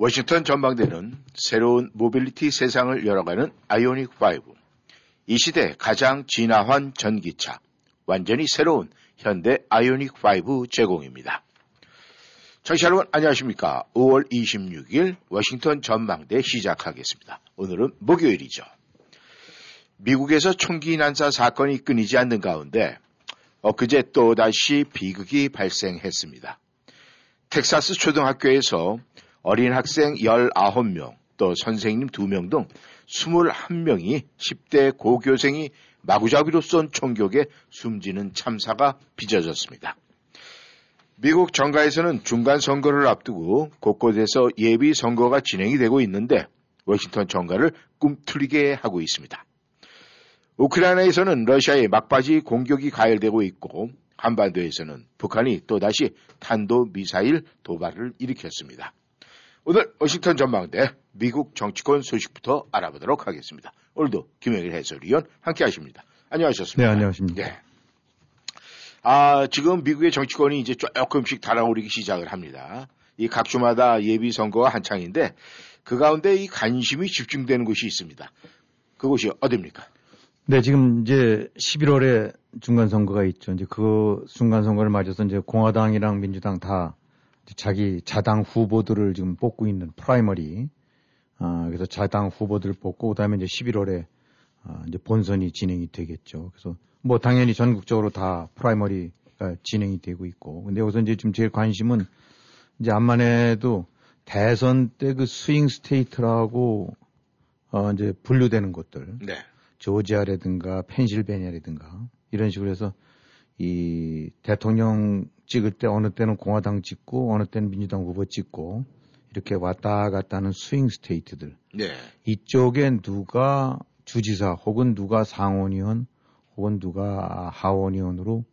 워싱턴 전망대는 새로운 모빌리티 세상을 열어가는 아이오닉 5. 이 시대 가장 진화한 전기차. 완전히 새로운 현대 아이오닉 5 제공입니다. 청취자 여러분 안녕하십니까. 5월 26일 워싱턴 전망대 시작하겠습니다. 오늘은 목요일이죠. 미국에서 총기 난사 사건이 끊이지 않는 가운데 엊그제 또다시 비극이 발생했습니다. 텍사스 초등학교에서 어린 학생 19명, 또 선생님 2명 등 21명이 10대 고교생이 마구잡이로 쏜 총격에 숨지는 참사가 빚어졌습니다. 미국 정가에서는 중간 선거를 앞두고 곳곳에서 예비 선거가 진행이 되고 있는데 워싱턴 정가를 꿈틀리게 하고 있습니다. 우크라이나에서는 러시아의 막바지 공격이 가열되고 있고 한반도에서는 북한이 또다시 탄도 미사일 도발을 일으켰습니다. 오늘 워싱턴 전망대 미국 정치권 소식부터 알아보도록 하겠습니다. 오늘도 김영일 해설위원 함께 하십니다. 안녕하셨습니까? 네, 안녕하십니까. 네. 아, 지금 미국의 정치권이 이제 조금씩 달아오르기 시작을 합니다. 이 각 주마다 예비 선거가 한창인데 그 가운데 이 관심이 집중되는 곳이 있습니다. 그곳이 어디입니까? 네, 지금 이제 11월에 중간 선거가 있죠. 이제 그 중간 선거를 맞아서 이제 공화당이랑 민주당 다 자기 자당 후보들을 지금 뽑고 있는 primary. 아, 그래서 자당 후보들을 뽑고 그다음에 이제 11월에 아, 이제 본선이 진행이 되겠죠. 그래서 뭐 당연히 전국적으로 다 primary가 진행이 되고 있고. 근데 여기서 이제 지금 제일 관심은 이제 암만해도 대선 때 그 swing state라고 어 이제 분류되는 곳들. 네. 조지아라든가 펜실베니아라든가 이런 식으로 해서 이 대통령 찍을 때 어느 때는 공화당 찍고 어느 때는 민주당 후보 찍고 이렇게 왔다 갔다 하는 스윙 스테이트들. 네. 이쪽에 누가 주지사 혹은 누가 상원의원 혹은 누가 하원의원으로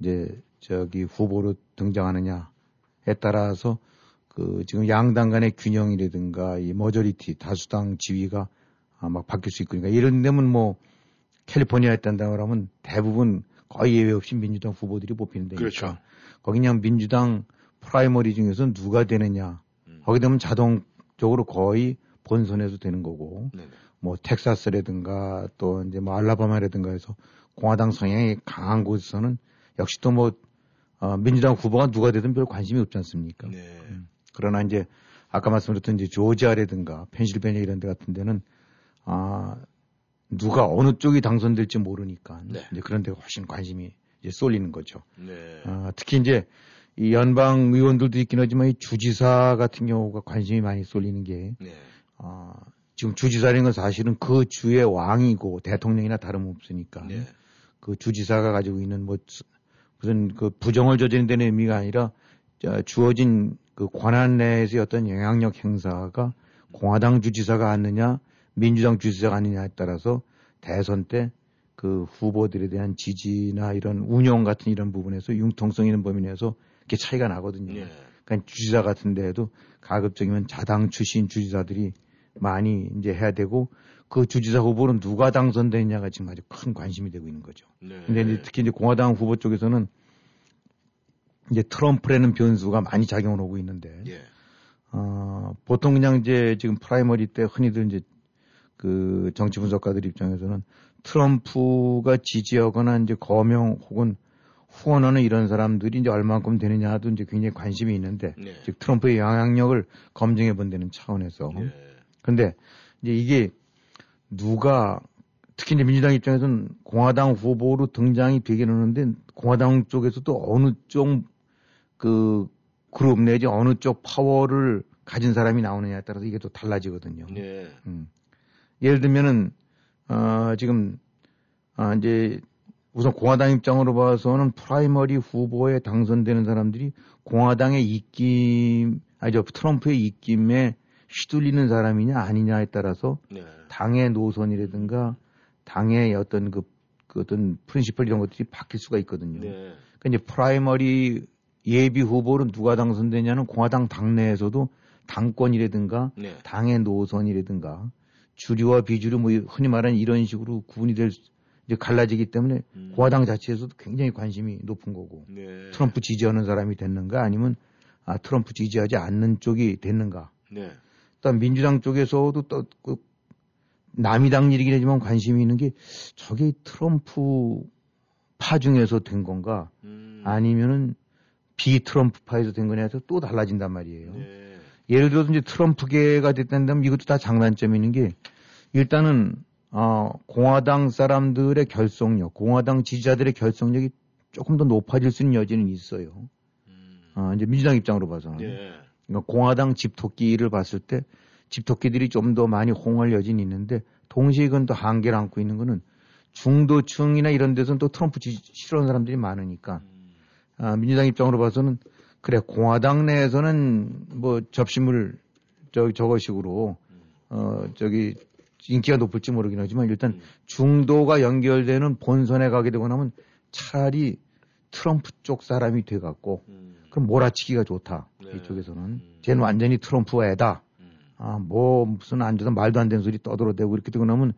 이제 저기 후보로 등장하느냐에 따라서 그 지금 양당 간의 균형이라든가 이 majority 다수당 지위가 아, 막 바뀔 수 있고 그러니까 이런 데면 뭐 캘리포니아에 있단다 그러면 대부분 거의 예외 없이 민주당 후보들이 뽑히는 데니까 그렇죠. 거기 그냥 민주당 primary 중에서 누가 되느냐 음. 거기 되면 자동적으로 거의 본선에서 되는 거고 네네. 뭐 텍사스라든가 또 이제 뭐 알라바마라든가 해서 공화당 성향이 강한 곳에서는 역시 또뭐 어, 민주당 후보가 누가 되든 별 관심이 없지 않습니까? 네. 그러나 이제 아까 말씀드렸던 이제 조지아라든가 펜실베니아 이런 데 같은 데는 아 누가 어느 쪽이 당선될지 모르니까 네. 이제 그런 데가 훨씬 관심이 이제 쏠리는 거죠. 네. 아, 특히 이제 이 연방 의원들도 있긴 하지만 이 주지사 같은 경우가 관심이 많이 쏠리는 게 네. 아, 지금 주지사라는 건 사실은 그 주의 왕이고 대통령이나 다름없으니까 네. 그 주지사가 가지고 있는 뭐 수- 무슨 그 부정을 저지른다는 의미가 아니라 자, 주어진 그 권한 내에서의 어떤 영향력 행사가 공화당 주지사가 하느냐 민주당 주지사가 아니냐에 따라서 대선 때 그 후보들에 대한 지지나 이런 운영 같은 이런 부분에서 융통성 있는 범위 내에서 이렇게 차이가 나거든요. 네. 그러니까 주지사 같은 데에도 가급적이면 자당 출신 주지사들이 많이 이제 해야 되고 그 주지사 후보는 누가 당선되느냐가 지금 아주 큰 관심이 되고 있는 거죠. 네. 근데 이제 특히 이제 공화당 후보 쪽에서는 이제 트럼프라는 변수가 많이 작용을 하고 있는데 예. 어, 보통 그냥 이제 지금 primary 때 흔히들 이제 그 정치 분석가들 입장에서는 트럼프가 지지하거나 이제 거명 혹은 후원하는 이런 사람들이 이제 얼만큼 되느냐도 이제 굉장히 관심이 있는데 네. 즉 트럼프의 영향력을 검증해 본다는 차원에서 예. 근데 이제 이게 누가 특히 이제 민주당 입장에서는 공화당 후보로 등장이 되긴 하는데 공화당 쪽에서도 어느 쪽 그 그룹 내지 어느 쪽 파워를 가진 사람이 나오느냐에 따라서 이게 또 달라지거든요. 네. 음. 예를 들면은 어 지금 아 이제 우선 공화당 입장으로 봐서는 primary 후보에 당선되는 사람들이 공화당의 입김 아니죠 트럼프의 입김에 휘둘리는 사람이냐 아니냐에 따라서 네. 당의 노선이라든가 당의 어떤 그, 그 어떤 principle 이런 것들이 바뀔 수가 있거든요. 네. 그러니까 이제 primary 예비 후보로 누가 당선되냐는 공화당 당내에서도 당권이라든가 네. 당의 노선이라든가 주류와 비주류 뭐 흔히 말하는 이런 식으로 구분이 될 수- 이제 갈라지기 때문에 음. 공화당 자체에서도 굉장히 관심이 높은 거고 네. 트럼프 지지하는 사람이 됐는가 아니면 아, 트럼프 지지하지 않는 쪽이 됐는가. 네. 일단 민주당 쪽에서도 또그 남이당 일이긴 하지만 관심이 있는 게 저게 트럼프 파 중에서 된 건가 음. 아니면은 비 트럼프 파에서 된 거냐 해서 또 달라진단 말이에요. 네. 예를 들어서 이제 트럼프계가 됐다면 이것도 다 장단점이 있는 게 일단은 어, 공화당 사람들의 결속력, 공화당 지지자들의 결속력이 조금 더 높아질 수 있는 여지는 있어요. 음. 어, 이제 민주당 입장으로 봐서는. 네. 그러니까 공화당 집토끼를 봤을 때 집토끼들이 좀 더 많이 홍할 여지는 있는데 동시에 이건 또 한계를 안고 있는 거는 중도층이나 이런 데서는 또 트럼프 지, 싫어하는 사람들이 많으니까 음. 아, 민주당 입장으로 봐서는 그래 공화당 내에서는 뭐 접심을 저 저거식으로 어 저기 인기가 높을지 모르긴 하지만 일단 음. 중도가 연결되는 본선에 가게 되고 나면 차라리 트럼프 쪽 사람이 돼갖고 음. 그럼 몰아치기가 좋다 네. 이쪽에서는 음. 쟤는 완전히 트럼프 애다 음. 아뭐 무슨 앉아서 말도 안 되는 소리 떠들어대고 이렇게 되고 나면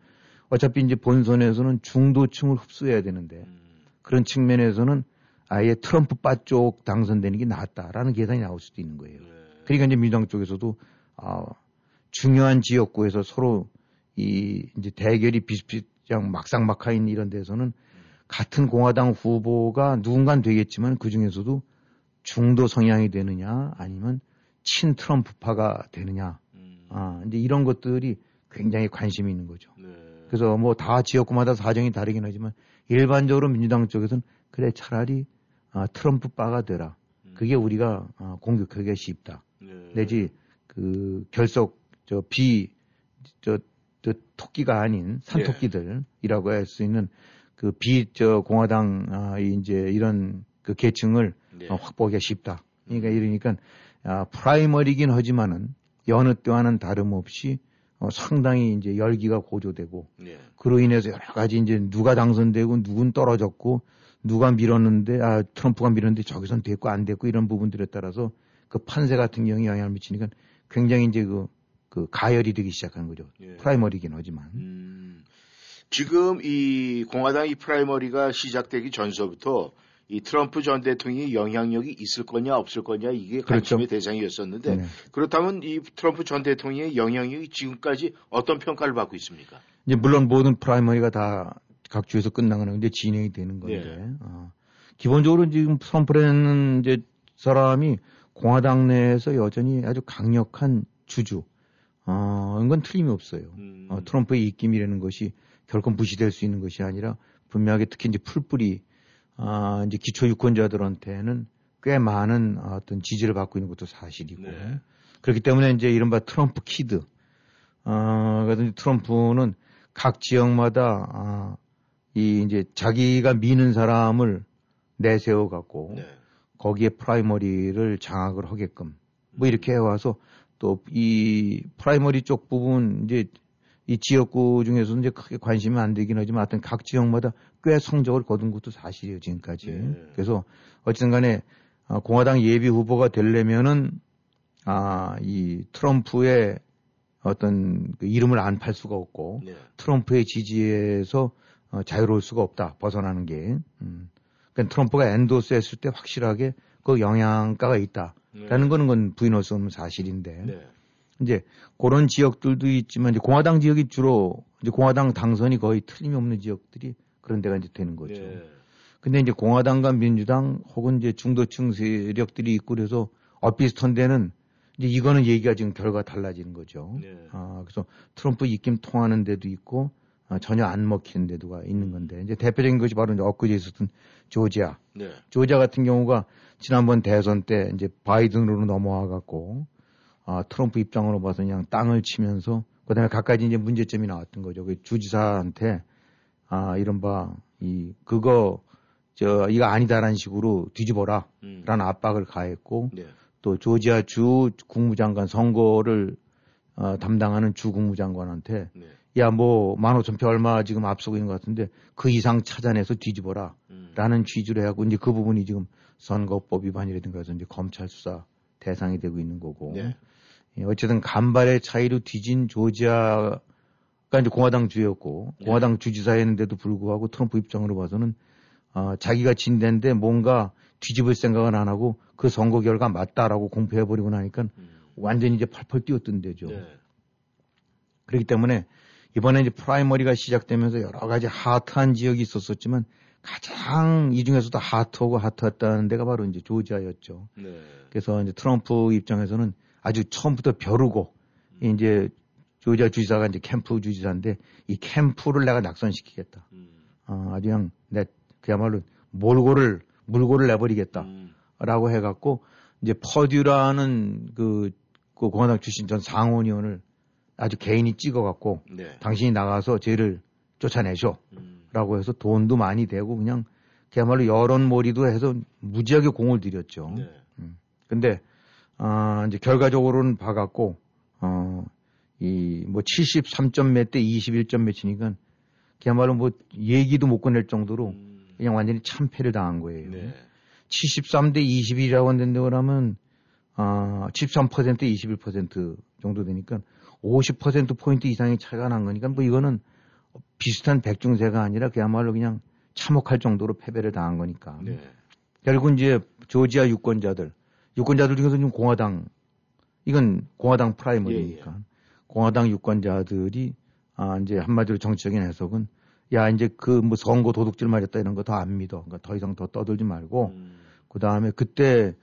어차피 이제 본선에서는 중도층을 흡수해야 되는데 음. 그런 측면에서는 아예 트럼프 바쪽 당선되는 게 낫다라는 계산이 나올 수도 있는 거예요. 네. 그러니까 이제 민주당 쪽에서도 아, 중요한 지역구에서 서로 이 이제 대결이 비슷비슷한 막상막하인 이런 데서는 같은 공화당 후보가 누군가 되겠지만 그 중에서도 중도 성향이 되느냐 아니면 친 트럼프파가 되느냐 음. 아 이제 이런 것들이 굉장히 관심이 있는 거죠. 네. 그래서 뭐 다 지역구마다 사정이 다르긴 하지만 일반적으로 민주당 쪽에서는 그래 차라리 아, 트럼프 바가 되라. 그게 우리가 아, 공격하기가 쉽다. 네. 내지 그 결석 저비 저 저 토끼가 아닌 산토끼들이라고 할 수 있는 그 비 저 공화당 아 이제 이런 그 계층을 네. 어, 확보하기가 쉽다. 그러니까 이러니까 아, 프라이머리긴 하지만은 여느 때와는 다름없이 어, 상당히 이제 열기가 고조되고 네. 그로 인해서 여러 가지 이제 누가 당선되고 누군 떨어졌고 누가 밀었는데 아 트럼프가 밀었는데 저기선 됐고 안 됐고 이런 부분들에 따라서 그 판세 같은 경우에 영향을 미치니까 굉장히 이제 그, 그 가열이 되기 시작하는 거죠. 예. primary긴 하지만. 음, 지금 이 공화당 이 primary가 시작되기 전서부터 이 트럼프 전 대통령이 영향력이 있을 거냐 없을 거냐 이게 그렇죠. 관심의 대상이었었는데 네. 그렇다면 이 트럼프 전 대통령의 영향력이 지금까지 어떤 평가를 받고 있습니까? 이제 물론 모든 프라이머리가 다 각 주에서 끝나가는 건데 진행이 되는 건데 네. 어, 기본적으로 지금 트럼프라는 이제 사람이 공화당 내에서 여전히 아주 강력한 주주 어, 이건 틀림이 없어요. 음, 어, 트럼프의 입김이라는 것이 결코 무시될 수 있는 것이 아니라 분명하게 특히 이제 풀뿌리 아, 이제 기초 유권자들한테는 꽤 많은 어떤 지지를 받고 있는 것도 사실이고 네. 그렇기 때문에 이제 이른바 트럼프 kid 어, 그래서 이제 트럼프는 각 지역마다 아, 이 이제 자기가 미는 사람을 내세워 갖고 네. 거기에 primary를 장악을 하게끔 뭐 이렇게 해와서 또 이 primary 쪽 부분 이제 이 지역구 중에서는 이제 크게 관심이 안 되긴 하지만 하여튼 각 지역마다 꽤 성적을 거둔 것도 사실이에요 지금까지 네. 그래서 어쨌든 간에 아, 공화당 예비 후보가 되려면은 아 이 트럼프의 어떤 그 이름을 안 팔 수가 없고 네. 트럼프의 지지에서 어, 자유로울 수가 없다 벗어나는 게 음. 그러니까 트럼프가 엔도스 했을 때 확실하게 그 영향가가 있다 라는 거는 건 부인할 수 없는 사실인데 네. 이제 그런 지역들도 있지만 이제 공화당 지역이 주로 이제 공화당 당선이 거의 틀림없는 지역들이 그런 데가 이제 되는 거죠. 네. 근데 이제 공화당과 민주당 혹은 이제 중도층 세력들이 있고 그래서 엇비슷한 데는 이제 이거는 얘기가 지금 결과 달라지는 거죠. 네. 아, 그래서 트럼프 입김 통하는 데도 있고 아, 전혀 안 먹히는 데도가 있는 건데 이제 대표적인 것이 바로 이제 엊그제 있었던 조지아. 네. 조지아 같은 경우가 지난번 대선 때 이제 바이든으로 넘어와 갖고 아, 트럼프 입장으로 봐서 그냥 땅을 치면서 그다음에 각가지 이제 문제점이 나왔던 거죠. 그 주지사한테 아, 이른바 이 그거 저 이거 아니다라는 식으로 뒤집어라라는 음. 압박을 가했고 네. 또 조지아 주 국무장관 선거를 어, 담당하는 주 국무장관한테 네. 야 뭐 만 오천 표 얼마 지금 앞서고 있는 것 같은데 그 이상 찾아내서 뒤집어라 음. 라는 취지로 해갖고 이제 그 부분이 지금 선거법 위반이라든가 해서 이제 검찰 수사 대상이 되고 있는 거고 네. 예, 어쨌든 간발의 차이로 뒤진 조지아가 이제 공화당 주였고 네. 공화당 주지사였는데도 불구하고 트럼프 입장으로 봐서는 어, 자기가 진 데인데 뭔가 뒤집을 생각은 안 하고 그 선거 결과 맞다라고 공표해버리고 나니까 음. 완전히 이제 펄펄 뛰었던 데죠. 네. 그렇기 때문에 이번에 이제 프라이머리가 시작되면서 여러 가지 하트한 지역이 있었었지만 가장 이 중에서도 하트하고 하트했다는 데가 바로 이제 조지아였죠. 네. 그래서 이제 트럼프 입장에서는 아주 처음부터 벼르고 이제 조지아 주지사가 이제 캠프 주지사인데 이 캠프를 내가 낙선시키겠다. 음. 어, 아주 그냥 내 그야말로 몰고를 물고를 내버리겠다. 음. 라고 해갖고 이제 퍼듀라는 그, 그 공화당 출신 전 상원의원을 아주 개인이 찍어갖고 네. 당신이 나가서 쟤를 쫓아내쇼. 음. 라고 해서 돈도 많이 되고 그냥 그야말로 여론몰이도 해서 무지하게 공을 들였죠. 네. 근데 아 이제 결과적으로는 봐갖고 어 이 뭐 73점 몇 대 21점 몇이니까 그야말로 뭐 얘기도 못 꺼낼 정도로 음. 그냥 완전히 참패를 당한 거예요. 네. 73대 21이라고 한다는데 그러면 아13% 21% 정도 되니까 50% 포인트 이상의 차이가 난 거니까 뭐 이거는 비슷한 백중세가 아니라 그야말로 그냥 참혹할 정도로 패배를 당한 거니까. 네. 결국 이제 조지아 유권자들, 유권자들 중에서 좀 공화당, 이건 공화당 프라이머리니까. 예, 공화당 유권자들이, 아, 이제 한마디로 정치적인 해석은, 야, 이제 그 뭐 선거 도둑질 말했다 이런 거 더 안 믿어. 그러니까 더 이상 더 떠들지 말고, 음. 그 다음에 그때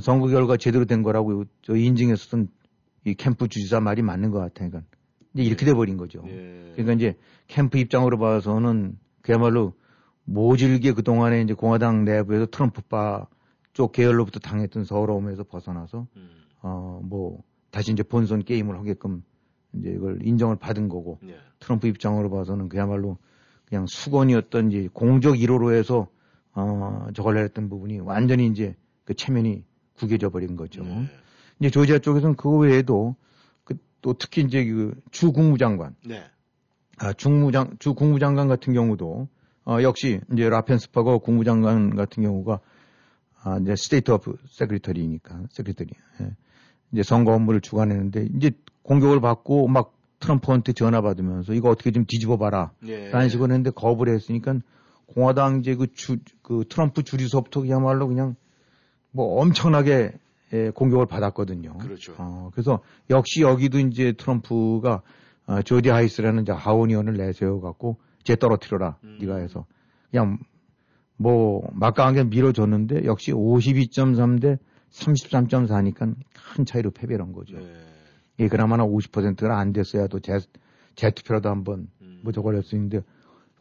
선거 결과 제대로 된 거라고 저 인증했었던 이 캠프 주지사 말이 맞는 것 같아. 그러니까 이제 이렇게 돼버린 거죠. 예. 그러니까 이제 캠프 입장으로 봐서는 그야말로 모질게 그동안에 이제 공화당 내부에서 트럼프파 쪽 계열로부터 당했던 서러움에서 벗어나서 음. 어뭐 다시 이제 본선 게임을 하게끔 이제 이걸 인정을 받은 거고 네. 트럼프 입장으로 봐서는 그야말로 그냥 수건이었던 이제 공적 1호로 해서 어 저걸 했던 부분이 완전히 이제 그 체면이 구겨져 버린 거죠. 네. 이제 조지아 쪽에서는 그 외에도 그 또 특히 이제 그 주 국무장관 네. 아, 중무장, 주 국무장관 같은 경우도, 어, 역시, 이제 래펜스퍼거 국무장관 같은 경우가, 아, 이제 state of secretary니까, secretary. 예. 이제 선거 업무를 주관했는데, 이제 공격을 받고 막 트럼프한테 전화 받으면서 이거 어떻게 좀 뒤집어 봐라. 네. 라는 식으로 했는데 거부를 했으니까 공화당 이제 그 주, 그 트럼프 주류서부터 그야말로 그냥 뭐 엄청나게 예, 공격을 받았거든요. 그렇죠. 어, 그래서 역시 여기도 이제 트럼프가 어, 조디 하이스라는 이제 하원의원을 내세워 갖고 쟤 떨어뜨려라 음. 네가 해서 그냥 뭐 막강하게 밀어줬는데 역시 52.3 대 33.4니까 큰 차이로 패배를 한 거죠. 네. 예, 그나마나 50%가 안 됐어야 또 재, 재투표라도 한번 음. 뭐 저걸 할수 있는데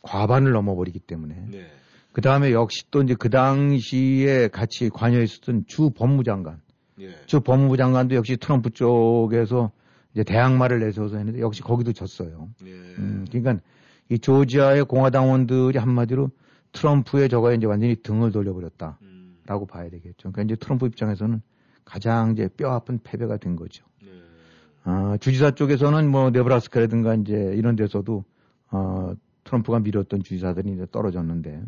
과반을 넘어버리기 때문에 네. 그 다음에 역시 또 이제 그 당시에 같이 관여했었던 주 법무장관 네. 주 법무부 장관도 역시 트럼프 쪽에서 이제 대항마를 내세워서 했는데 역시 거기도 졌어요. 네. 음, 그러니까 이 조지아의 공화당원들이 한마디로 트럼프의 저거에 이제 완전히 등을 돌려버렸다라고 음. 봐야 되겠죠. 그러니까 이제 트럼프 입장에서는 가장 이제 뼈 아픈 패배가 된 거죠. 네. 아, 주지사 쪽에서는 뭐 네브라스카라든가 이제 이런 데서도 어, 트럼프가 밀었던 주지사들이 이제 떨어졌는데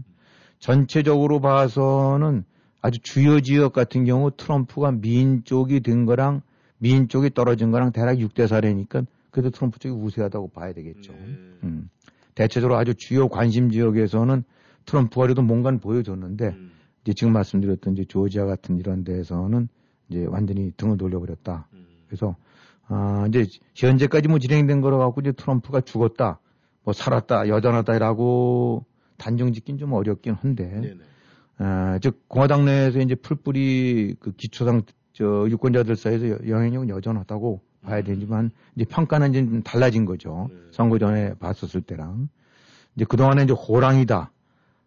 전체적으로 봐서는 아주 주요 지역 같은 경우 트럼프가 민 쪽이 된 거랑 민 쪽이 떨어진 거랑 대략 6대 4래니까 그래도 트럼프 쪽이 우세하다고 봐야 되겠죠. 네. 음. 대체적으로 아주 주요 관심 지역에서는 트럼프가 그래도 뭔가는 보여줬는데 음. 이제 지금 말씀드렸던 이제 조지아 같은 이런 데에서는 이제 완전히 등을 돌려버렸다. 음. 그래서 아 이제 현재까지 뭐 진행된 거로 갖고 이제 트럼프가 죽었다, 뭐 살았다, 여전하다라고 단정 짓긴 좀 어렵긴 한데, 네네. 아, 즉 공화당 내에서 이제 풀뿌리 그 기초상 저 유권자들 사이에서 여- 영향력은 여전하다고 봐야 되지만 이제 평가는 이제 좀 달라진 거죠. 네. 선거 전에 봤었을 때랑 이제 그 동안에 이제 호랑이다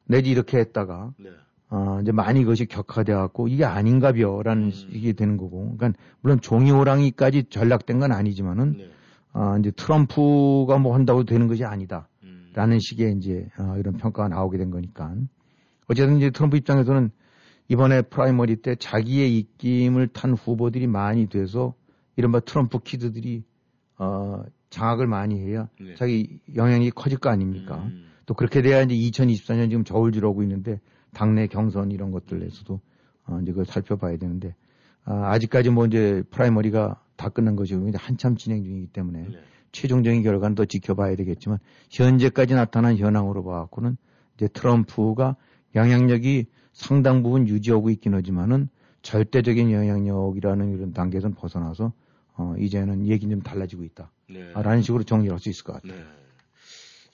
내지 이렇게 했다가 네. 어, 이제 많이 그것이 격화돼 갖고 이게 아닌가벼라는 음. 이게 되는 거고. 그러니까 물론 종이 호랑이까지 전락된 건 아니지만은 네. 아, 이제 트럼프가 뭐 한다고 되는 것이 아니다라는 음. 식의 이제 어, 이런 평가가 나오게 된 거니까. 어쨌든 이제 트럼프 입장에서는 이번에 primary 때 자기의 입김을 탄 후보들이 많이 돼서 이른바 트럼프 kid들이 어, 장악을 많이 해야 네. 자기 영향이 커질 거 아닙니까? 음. 또 그렇게 돼야 이제 2024년 지금 저울질 하고 있는데 당내 경선 이런 것들에서도 어, 이제 그걸 살펴봐야 되는데 아, 아직까지 뭐 이제 primary가 다 끝난 것이고 이제 한참 진행 중이기 때문에 네. 최종적인 결과는 더 지켜봐야 되겠지만 현재까지 나타난 현황으로 봐갖고는 이제 트럼프가 영향력이 상당 부분 유지하고 있긴 하지만은 절대적인 영향력이라는 이런 단계에서는 벗어나서 어, 이제는 얘기는 좀 달라지고 있다. 네. 라는 식으로 정리를 할 수 있을 것 같아요. 네.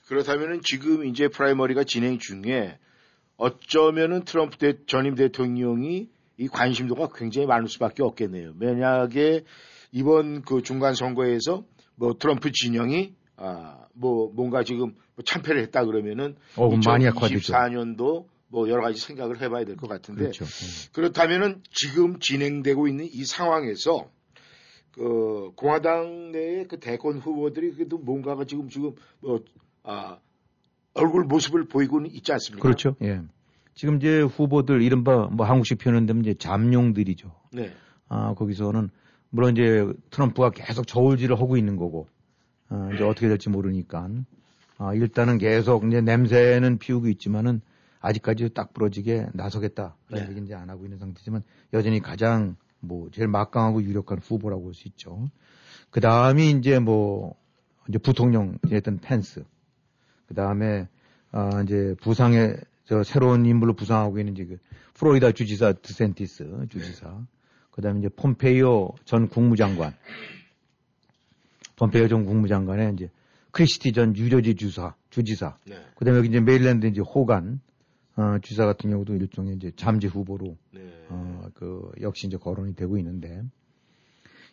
그렇다면은 지금 이제 primary가 진행 중에 어쩌면은 트럼프 대, 전임 대통령이 이 관심도가 굉장히 많을 수밖에 없겠네요. 만약에 이번 그 중간 선거에서 뭐 트럼프 진영이 아뭐 뭔가 지금 뭐 참패를 했다 그러면은 어, 그럼 많이 약화되죠. 2024년도 뭐 여러 가지 생각을 해봐야 될 것 같은데 그렇죠. 음. 그렇다면은 지금 진행되고 있는 이 상황에서 그 공화당 내의 그 대권 후보들이 그래도 뭔가가 지금 지금 뭐 아, 얼굴 모습을 보이고는 있지 않습니까? 그렇죠. 예. 지금 이제 후보들 이른바 뭐 한국식 표현은 되면 이제 잠룡들이죠. 네. 아, 거기서는 물론 이제 트럼프가 계속 저울질을 하고 있는 거고, 아, 이제 어떻게 될지 모르니까, 아, 일단은 계속 이제 냄새는 피우고 있지만은 아직까지 딱 부러지게 나서겠다라는 네. 얘기는 이제 안 하고 있는 상태지만 여전히 가장 뭐 제일 막강하고 유력한 후보라고 볼 수 있죠. 그 다음이 이제 뭐 이제 부통령 했던 펜스, 그 다음에 아, 이제 부상에 저 새로운 인물로 부상하고 있는 이제 그 플로리다 주지사 디샌티스 주지사, 그다음에 이제 폼페이오 전 국무장관, 폼페이오 전 국무장관의 이제 크리스티 전 뉴저지 주사 주지사, 네. 그 다음에 여기 이제 메릴랜드 이제 호간 어, 주사 같은 경우도 일종의 이제 잠재 후보로 네. 어, 그 역시 이제 거론이 되고 있는데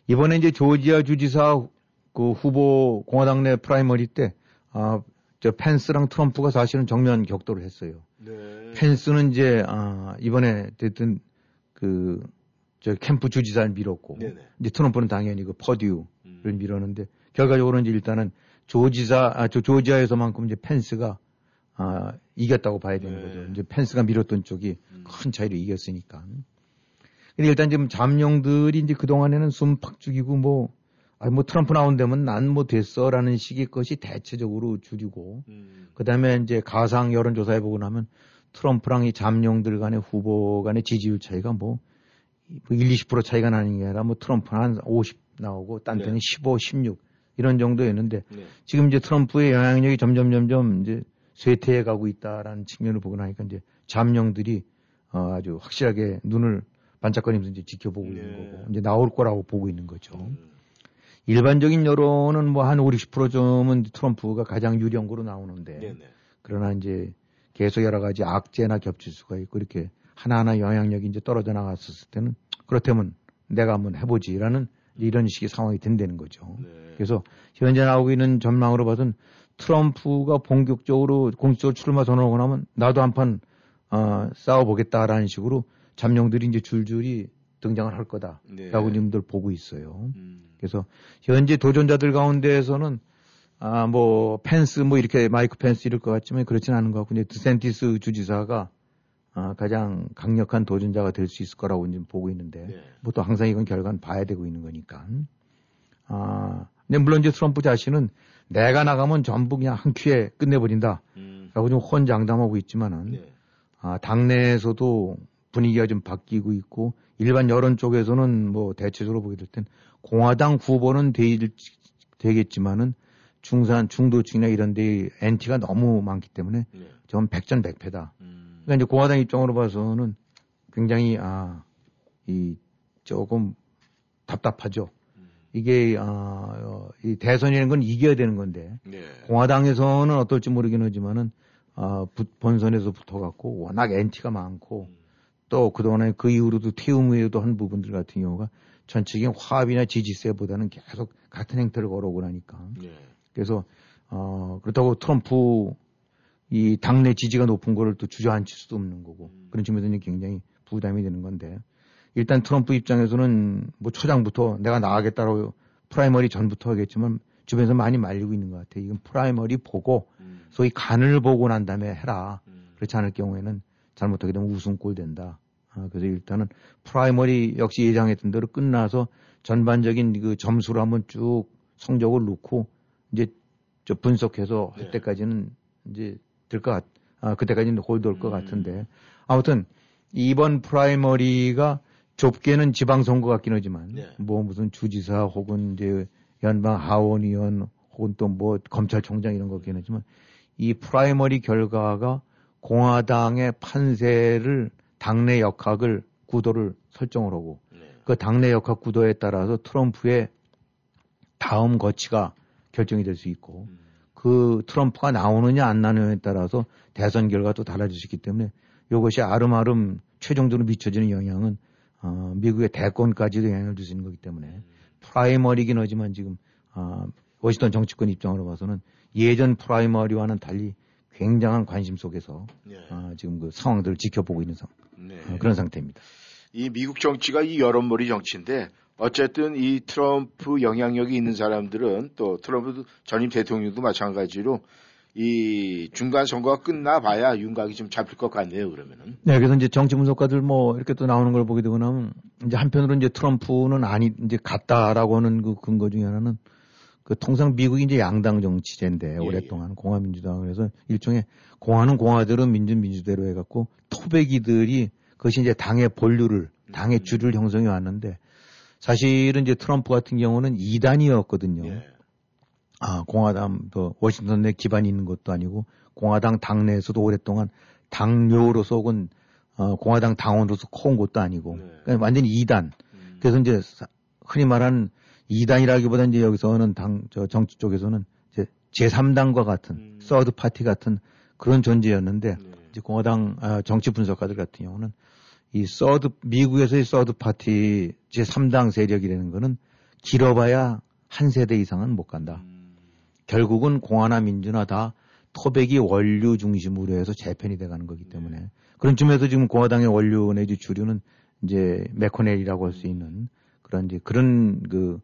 이번에 이제 조지아 주지사 그 후보 공화당 내 primary 때 아, 저 펜스랑 트럼프가 사실은 정면 격돌을 했어요. 네. 펜스는 이제 아, 이번에 됐든 그 저 켐프 주지사를 밀었고 네네. 이제 트럼프는 당연히 그 퍼듀를 음. 밀었는데 결과적으로는 이제 일단은 조지사 아, 저 조지아에서만큼 이제 펜스가 아, 이겼다고 봐야 되는 네. 거죠. 이제 펜스가 밀었던 쪽이 음. 큰 차이로 이겼으니까. 근데 일단 지금 잠룡들이 이제 그동안에는 숨 팍 죽이고 뭐, 아, 뭐 트럼프 나온다면 난 뭐 됐어라는 식의 것이 대체적으로 줄이고, 음. 그 다음에 이제 가상 여론조사 해 보고 나면 트럼프랑 이 잠룡들 간의 후보 간의 지지율 차이가 뭐, 뭐 1, 20% 차이가 나는 게 아니라 뭐 트럼프는 한50 나오고 딴 데는 네. 15, 16 이런 정도였는데 네. 지금 이제 트럼프의 영향력이 점점 점점 이제 쇠퇴해 가고 있다라는 측면을 보고 나니까 이제 잠룡들이 어, 아주 확실하게 눈을 반짝거리면서 이제 지켜보고 네. 있는 거고 이제 나올 거라고 보고 있는 거죠. 음. 일반적인 여론은 뭐 한 5, 60%쯤은 트럼프가 가장 유리한거로 나오는데 네 네. 그러나 이제 계속 여러 가지 악재나 겹칠 수가 있고 이렇게 하나하나 영향력이 이제 떨어져 나갔었을 때는 그렇다면 내가 한번 해보지라는 이런 식의 상황이 된다는 거죠. 네. 그래서 현재 나오고 있는 전망으로 봐서는 트럼프가 본격적으로 공식적으로 출마 선언하고 나면 나도 한판 어, 싸워보겠다라는 식으로 잠룡들이 이제 줄줄이 등장을 할 거다라고 네. 님들 보고 있어요. 음. 그래서 현재 도전자들 가운데에서는 아 뭐 펜스 뭐 이렇게 마이크 펜스 이럴 것 같지만 그렇지는 않은 것 같고 이제 드센티스 주지사가 아, 가장 강력한 도전자가 될 수 있을 거라고 지금 보고 있는데 네. 뭐또 항상 이건 결과는 봐야 되고 있는 거니까. 아, 근데 물론 이제 트럼프 자신은 내가 나가면 전부 그냥 한 큐에 끝내버린다. 음. 라고 좀 혼장담하고 있지만은, 네. 아, 당내에서도 분위기가 좀 바뀌고 있고, 일반 여론 쪽에서는 뭐 대체적으로 보게 될 땐 공화당 후보는 되, 되겠지만은 중산, 중도층이나 이런 데 엔티가 너무 많기 때문에 네. 전 백전백패다. 음. 그러니까 이제 공화당 입장으로 봐서는 굉장히 아, 이 조금 답답하죠. 음. 이게 아, 어, 이 대선이라는 건 이겨야 되는 건데 네. 공화당에서는 어떨지 모르긴 하지만은 아, 부- 본선에서 붙어갖고 워낙 엔티가 많고 음. 또 그동안에 그 이후로도 퇴임 후에도 한 부분들 같은 경우가 전체적인 화합이나 지지세보다는 계속 같은 행태를 걸어오고 나니까 네. 그래서 어 그렇다고 트럼프 이 당내 지지가 높은 거를 또 주저앉힐 수도 없는 거고 음. 그런 측면에서는 굉장히 부담이 되는 건데 일단 트럼프 입장에서는 뭐 초장부터 내가 나가겠다고 primary 전부터 하겠지만 주변에서 많이 말리고 있는 것 같아요. 이건 primary 보고 음. 소위 간을 보고 난 다음에 해라. 음. 그렇지 않을 경우에는 잘못하게 되면 우스운 꼴 된다. 아, 그래서 일단은 primary 역시 예상했던 대로 끝나서 전반적인 그 점수를 한번 쭉 성적을 놓고 이제 저 분석해서 할 네. 때까지는 이제 될 것 같, 아, 그때까지는 hold할 것 음. 같은데 아무튼 이번 primary가 좁게는 지방선거 같긴 하지만 네. 뭐 무슨 주지사 혹은 이제 연방 하원의원 혹은 또 뭐 검찰총장 이런 거긴 하지만 이 primary 결과가 공화당의 판세를 당내 역학을 구도를 설정을 하고 네. 그 당내 역학 구도에 따라서 트럼프의 다음 거취가 결정이 될 수 있고 음. 그 트럼프가 나오느냐 안 나느냐에 따라서 대선 결과도 달라질 수 있기 때문에 이것이 아름아름 최종적으로 미쳐지는 영향은 어, 미국의 대권까지도 영향을 줄 수 있는 거기 때문에 primary긴 하지만 지금 아, 워싱턴 정치권 입장으로 봐서는 예전 primary와는 달리 굉장한 관심 속에서 네. 아, 지금 그 상황들을 지켜보고 있는 상, 네. 어, 그런 상태입니다. 이 미국 정치가 이 여론몰이 정치인데 어쨌든 이 트럼프 영향력이 있는 사람들은 또 트럼프 전임 대통령도 마찬가지로 이 중간 선거가 끝나봐야 윤곽이 좀 잡힐 것 같네요. 그러면은. 네, 그래서 이제 정치 분석가들 뭐 이렇게 또 나오는 걸 보게 되고 나면 이제 한편으로 이제 트럼프는 아니 이제 같다라고 하는 그 근거 중에 하나는 그 통상 미국이 이제 양당 정치제인데 예, 오랫동안 공화민주당 그래서 일종의 공화는 공화대로 민주는 민주대로 해갖고 토백이들이 그것이 이제 당의 본류를 당의 음. 줄을 형성해 왔는데 사실은 이제 트럼프 같은 경우는 2단이었거든요. 예. 아, 공화당도 워싱턴 내 기반이 있는 것도 아니고 공화당 당내에서도 오랫동안 당료로서 혹은 어, 공화당 당원으로서 커온 것도 아니고 네. 그러니까 완전히 2단. 음. 그래서 이제 사- 흔히 말하는 2단이라기보다 이제 여기서는 당, 저 정치 쪽에서는 이제 제3당과 같은 음. third party 같은 그런 존재였는데 네. 이제 공화당 아, 정치 분석가들 같은 경우는 이 third 미국에서의 third party 제 3당 세력이라는 거는 길어봐야 한 세대 이상은 못 간다. 음. 결국은 공화나 민주나 다 토박이 원류 중심으로 해서 재편이 돼가는 거기 때문에 그런 점에서 지금 공화당의 원류 내지 주류는 이제 매코널이라고 할 수 있는 그런 이제 그런 그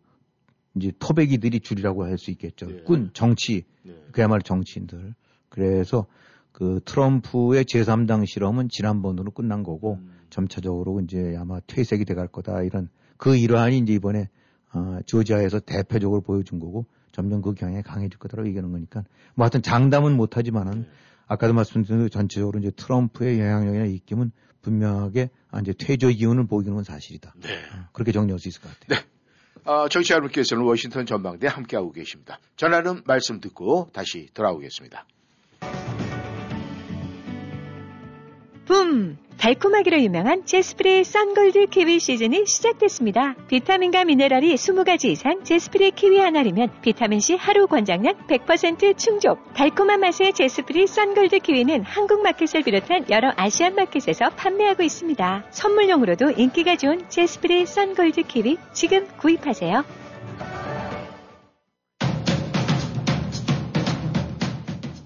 이제 토백이들이 주류라고 할 수 있겠죠. 네. 군 정치 네. 그야말로 정치인들. 그래서 그 트럼프의 제3당 실험은 지난번으로 끝난 거고 음. 점차적으로 이제 아마 퇴색이 돼갈 거다 이런 그 일환이 이제 이번에 어, 조지아에서 대표적으로 보여준 거고 점점 그 경향이 강해질 거다라고 얘기하는 거니까 뭐 하여튼 장담은 못하지만은 네. 아까도 말씀드린 대로 전체적으로 이제 트럼프의 영향력이나 입김은 분명하게 아, 이제 퇴조 이유는 보이는 건 사실이다. 네. 어, 그렇게 정리할 수 있을 것 같아요. 어, 청취자 여러분께서는 워싱턴 전망대 함께하고 계십니다. 전하는 말씀 듣고 다시 돌아오겠습니다. 붐! 달콤하기로 유명한 제스프리 썬골드 키위 시즌이 시작됐습니다. 비타민과 미네랄이 20가지 이상 제스프리 키위 한 알이면 비타민C 하루 권장량 100% 충족. 달콤한 맛의 제스프리 썬골드 키위는 한국 마켓을 비롯한 여러 아시안 마켓에서 판매하고 있습니다. 선물용으로도 인기가 좋은 제스프리 썬골드 키위 지금 구입하세요.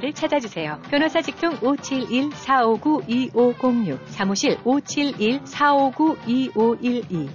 를 찾아주세요. 변호사 직통 571-459-2506, 사무실 571-459-2512.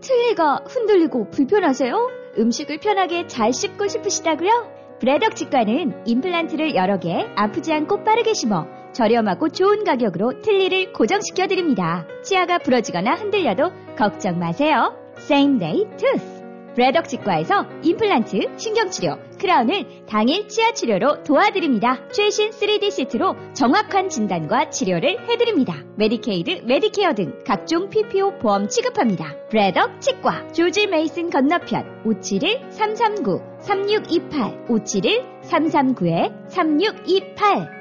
틀니가 흔들리고 불편하세요? 음식을 편하게 잘 씹고 싶으시다고요? 브레덕 치과는 임플란트를 여러 개 아프지 않고 빠르게 심어 저렴하고 좋은 가격으로 틀니를 고정시켜 드립니다. 치아가 부러지거나 흔들려도 걱정 마세요. Same Day Tooth. 브레덕 치과에서 임플란트, 신경치료, 크라운을 당일 치아 치료로 도와드립니다. 최신 3D CT로 정확한 진단과 치료를 해드립니다. 메디케이드, 메디케어 등 각종 PPO 보험 취급합니다. 브레덕 치과, 조지 메이슨 건너편 571-339-3628 571-339-3628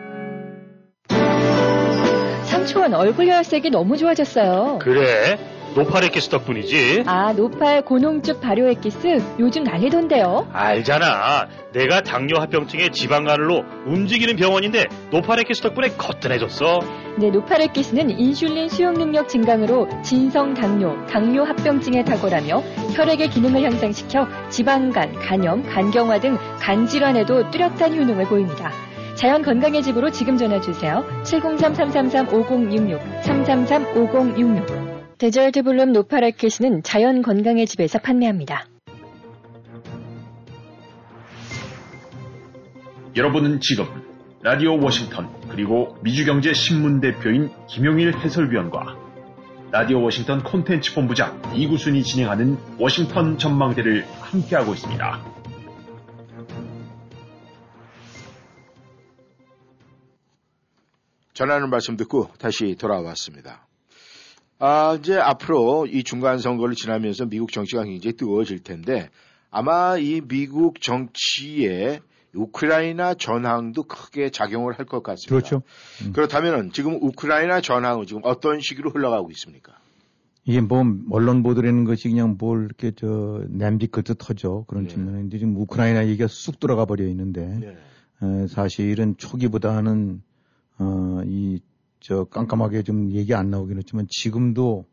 상초원 얼굴 혈색이 너무 좋아졌어요. 그래? 노팔 엑기스 덕분이지. 아, 노팔 고농축 발효 엑기스 요즘 난리던데요. 알잖아. 내가 당뇨 합병증에 지방간으로 움직이는 병원인데 노팔 엑기스 덕분에 거뜬해졌어. 네, 노팔 엑기스는 인슐린 수용 능력 증강으로 진성 당뇨, 당뇨 합병증에 탁월하며 혈액의 기능을 향상시켜 지방간, 간염, 간경화 등 간 질환에도 뚜렷한 효능을 보입니다. 자연 건강의 집으로 지금 전화 주세요. 703-333-5066, 333-5066. 데저트 블룸 노팔 엑기스는 자연 건강의 집에서 판매합니다. 여러분은 지금 라디오 워싱턴 그리고 미주경제 신문 대표인 김용일 해설위원과 라디오 워싱턴 콘텐츠 본부장 이구순이 진행하는 워싱턴 전망대를 함께하고 있습니다. 전하는 말씀 듣고 다시 돌아왔습니다. 아, 이제 앞으로 이 중간 선거를 지나면서 미국 정치가 굉장히 뜨거워질 텐데 아마 이 미국 정치에 우크라이나 전황도 크게 작용을 할 것 같습니다. 그렇죠. 음. 그렇다면 지금 우크라이나 전황은 지금 어떤 식으로 흘러가고 있습니까? 이게 뭐 언론 보도라는 것이 그냥 뭘 이렇게 저 냄비 끝에 터져 그런 네. 측면인데 지금 우크라이나 얘기가 쑥 들어가 버려 있는데 네. 에, 사실은 초기보다는 어, 이, 저, 깜깜하게 좀 얘기 안 나오긴 했지만 지금도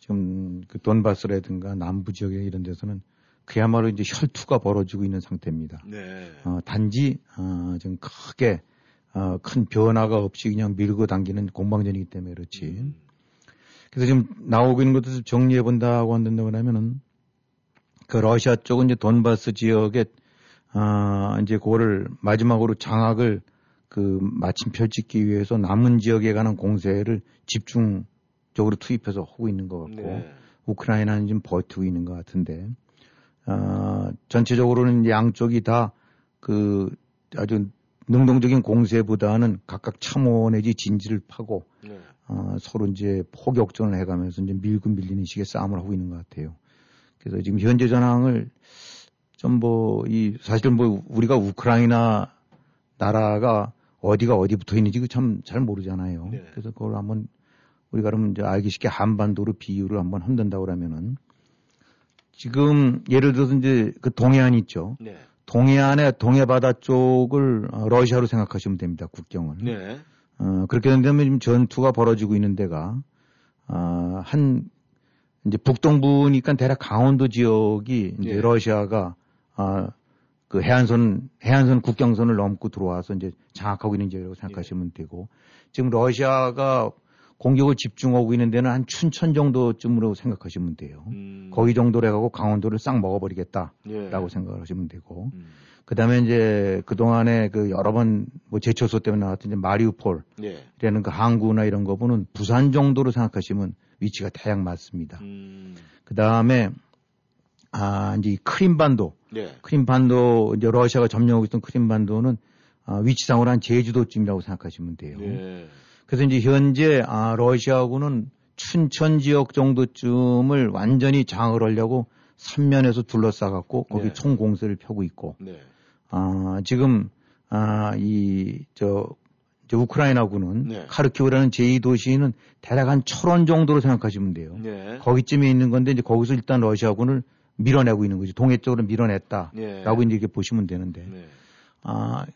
지금 그 돈바스라든가 남부 지역에 이런 데서는 그야말로 이제 혈투가 벌어지고 있는 상태입니다. 네. 어, 단지, 어, 좀 크게, 어, 큰 변화가 없이 그냥 밀고 당기는 공방전이기 때문에 그렇지. 음. 그래서 지금 나오고 있는 것을 정리해 본다고 한다고 하면은 그 러시아 쪽은 이제 돈바스 지역에 아 이제 그거를 마지막으로 장악을 그 마침표 찍기 위해서 남은 지역에 관한 공세를 집중적으로 투입해서 하고 있는 것 같고 네. 우크라이나는 지금 버티고 있는 것 같은데 아 전체적으로는 양쪽이 다 그 아주 능동적인 공세보다는 각각 참호 내지 진지를 파고 네. 어, 서로 이제 포격전을 해가면서 이제 밀고 밀리는 식의 싸움을 하고 있는 것 같아요. 그래서 지금 현재 전황을 좀 뭐, 이, 사실은 뭐, 우리가 우크라이나 나라가 어디가 어디 붙어 있는지 참 잘 모르잖아요. 네. 그래서 그걸 한번 우리가 그러면 이제 알기 쉽게 한반도로 비유를 한번 한다고 그러면은 지금 예를 들어서 이제 그 동해안 있죠. 네. 동해안의 동해바다 쪽을 어, 러시아로 생각하시면 됩니다. 국경을. 네. 어, 그렇게 된다면 지금 전투가 벌어지고 있는 데가, 아, 한, 이제 북동부니까 대략 강원도 지역이 이제 예. 러시아가, 아, 그 해안선, 해안선 국경선을 넘고 들어와서 이제 장악하고 있는 지역이라고 생각하시면 되고, 지금 러시아가 공격을 집중하고 있는 데는 한 춘천 정도쯤으로 생각하시면 돼요. 음. 거기 정도로 해가고 강원도를 싹 먹어버리겠다라고 예. 생각을 하시면 되고, 음. 그 다음에 이제 그동안에 그 여러 번 뭐 제초소 때문에 나왔던 이제 마리우폴, 예. 이라는 그 항구나 이런 거 보면 부산 정도로 생각하시면 위치가 대략 맞습니다. 음. 그 다음에 아 이제 이 크림반도, 네. 크림반도 이제 러시아가 점령하고 있던 크림반도는 아, 위치상으로 한 제주도쯤이라고 생각하시면 돼요. 네. 그래서 이제 현재 아 러시아군은 춘천 지역 정도쯤을 완전히 장을 하려고 삼면에서 둘러싸갖고 거기 네. 총공세를 펴고 있고 네. 아, 지금, 아, 이, 저, 저 우크라이나군은 네. 카르키우라는 제2도시는 대략 한 철원 정도로 생각하시면 돼요. 네. 거기쯤에 있는 건데 이제 거기서 일단 러시아군을 밀어내고 있는 거죠. 동해 쪽으로 밀어냈다라고 네. 이제 이렇게 보시면 되는데, 네. 아,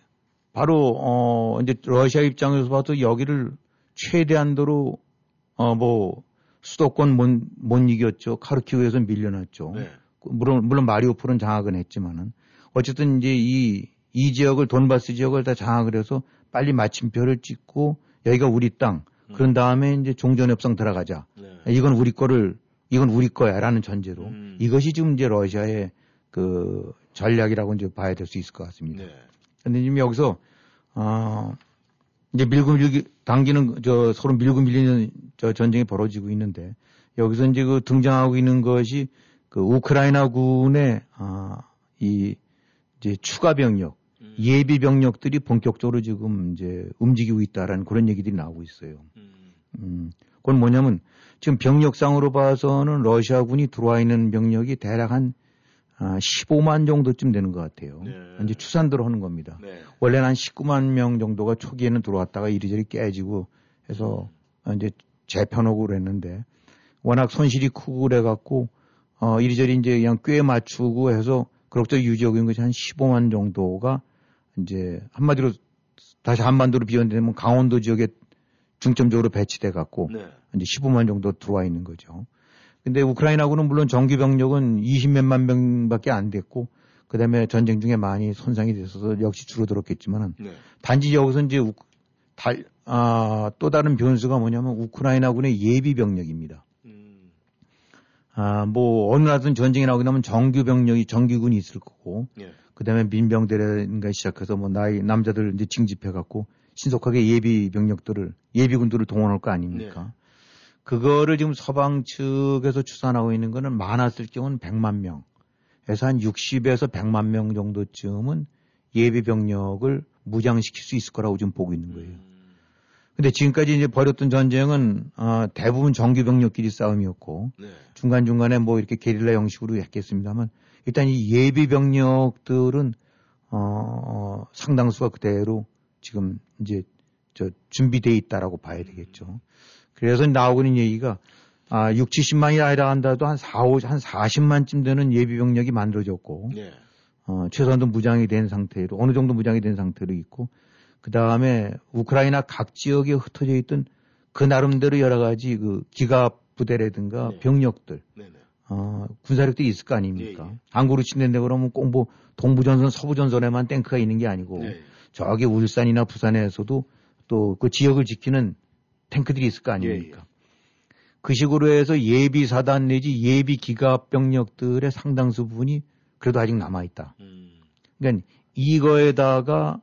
바로, 어, 이제 러시아 입장에서 봐도 여기를 최대한도로, 어, 뭐, 수도권 못, 못 이겼죠. 카르키우에서 밀려났죠. 네. 물론 물론 마리오폴은 장악은 했지만은 어쨌든 이제 이, 이 지역을 돈바스 지역을 다 장악을 해서 빨리 마침표를 찍고 여기가 우리 땅 그런 다음에 이제 종전협상 들어가자 네. 이건 우리 거를 이건 우리 거야라는 전제로 음. 이것이 지금 이제 러시아의 그 전략이라고 이제 봐야 될 수 있을 것 같습니다. 네. 근데 지금 여기서 어 이제 밀고 밀기 당기는 저 서로 밀고 밀리는 저 전쟁이 벌어지고 있는데 여기서 이제 그 등장하고 있는 것이 그 우크라이나군의 아이 이제 추가 병력 음. 예비 병력들이 본격적으로 지금 이제 움직이고 있다라는 그런 얘기들이 나오고 있어요. 음. 음, 그건 뭐냐면 지금 병력상으로 봐서는 러시아군이 들어와 있는 병력이 대략 한 아, 15만 정도쯤 되는 것 같아요. 네. 이제 추산대로 하는 겁니다. 네. 원래는 한 19만 명 정도가 초기에는 들어왔다가 이리저리 깨지고 해서 어, 이제 재편하고 그랬는데 워낙 손실이 크고 그래갖고 어 이리저리 이제 그냥 꽤 맞추고 해서 그럭저럭 유지하고 있는 것이 한 15만 정도가 이제 한마디로 다시 한반도로 비연되면 강원도 지역에 중점적으로 배치돼 갖고 네. 이제 15만 정도 들어와 있는 거죠. 근데 우크라이나군은 물론 정규 병력은 20몇만 명밖에 안 됐고 그다음에 전쟁 중에 많이 손상이 됐어서 역시 줄어들었겠지만은 네. 단지 여기서 이제 우, 달, 아, 또 다른 변수가 뭐냐면 우크라이나군의 예비 병력입니다. 음. 아, 뭐 어느 나라든 전쟁이 나오게 되면 정규 병력이 정규군이 있을 거고 예. 그다음에 민병대라든가 시작해서 뭐 나이 남자들 이제 징집해 갖고 신속하게 예비 병력들을 예비군들을 동원할 거 아닙니까? 그거를 지금 서방 측에서 추산하고 있는 거는 많았을 경우는 100만 명에서 한 60에서 100만 명 정도쯤은 예비 병력을 무장시킬 수 있을 거라고 지금 보고 있는 거예요. 음. 근데 지금까지 이제 벌였던 전쟁은 어, 대부분 정규 병력끼리 싸움이었고 네. 중간 중간에 뭐 이렇게 게릴라 형식으로 했겠습니다만 일단 이 예비 병력들은 어, 어, 상당수가 그대로 지금 이제 저 준비돼 있다라고 봐야 되겠죠. 그래서 나오고 있는 얘기가 아, 6, 70만이 아니라 한다도 한 4, 5, 한 40만쯤 되는 예비 병력이 만들어졌고 네. 어, 최소한도 무장이 된 상태로 어느 정도 무장이 된 상태로 있고 그 다음에 우크라이나 각 지역에 흩어져 있던 그 나름대로 여러 가지 그 기갑 부대라든가 네. 병력들 네. 네. 어, 군사력들이 있을 거 아닙니까? 예, 예. 항구로 친다는데 그러면 꼭 뭐 동부전선, 서부전선에만 탱크가 있는 게 아니고 네. 저기 울산이나 부산에서도 또 그 지역을 지키는 탱크들이 있을 거 아닙니까? 그 식으로 해서 예비 사단 내지 예비 기갑 병력들의 상당수 부분이 그래도 아직 남아 있다. 음. 그러니까 이거에다가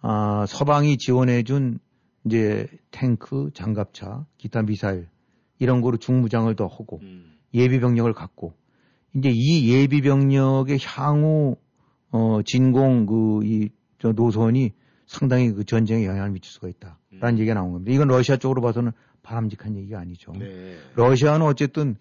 아, 서방이 지원해준 이제 탱크, 장갑차, 기타 미사일 이런 거로 중무장을 더 하고 음. 예비 병력을 갖고 이제 이 예비 병력의 향후 어 진공 그 이 저 노선이 상당히 그 전쟁에 영향을 미칠 수가 있다라는 음. 얘기가 나온 겁니다. 이건 러시아 쪽으로 봐서는 바람직한 얘기가 아니죠. 네. 러시아는 어쨌든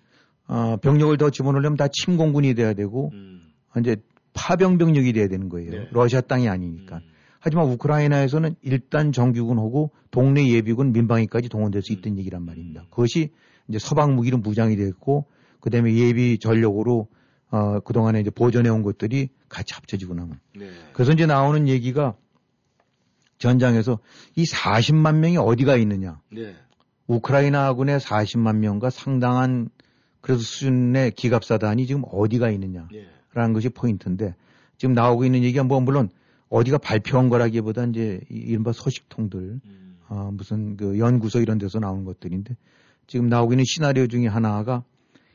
어 병력을 더 집어넣으려면 다 침공군이 돼야 되고 음. 이제 파병 병력이 돼야 되는 거예요. 네. 러시아 땅이 아니니까. 음. 하지만 우크라이나에서는 일단 정규군 하고 동네 예비군 민방위까지 동원될 수 있던 음. 얘기란 말입니다. 음. 그것이 이제 서방 무기로 무장이 됐고 그다음에 예비 전력으로 어 그동안에 이제 보존해 온 것들이 같이 합쳐지고 나면 네. 그래서 이제 나오는 얘기가 전장에서 이 40만 명이 어디가 있느냐. 네. 우크라이나 군의 40만 명과 상당한 그래서 수준의 기갑사단이 지금 어디가 있느냐. 네. 라는 것이 포인트인데 지금 나오고 있는 얘기가 뭐 물론 어디가 발표한 거라기보다 이제 이- 이른바 소식통들 음. 아, 무슨 그 연구소 이런 데서 나오는 것들인데 지금 나오고 있는 시나리오 중에 하나가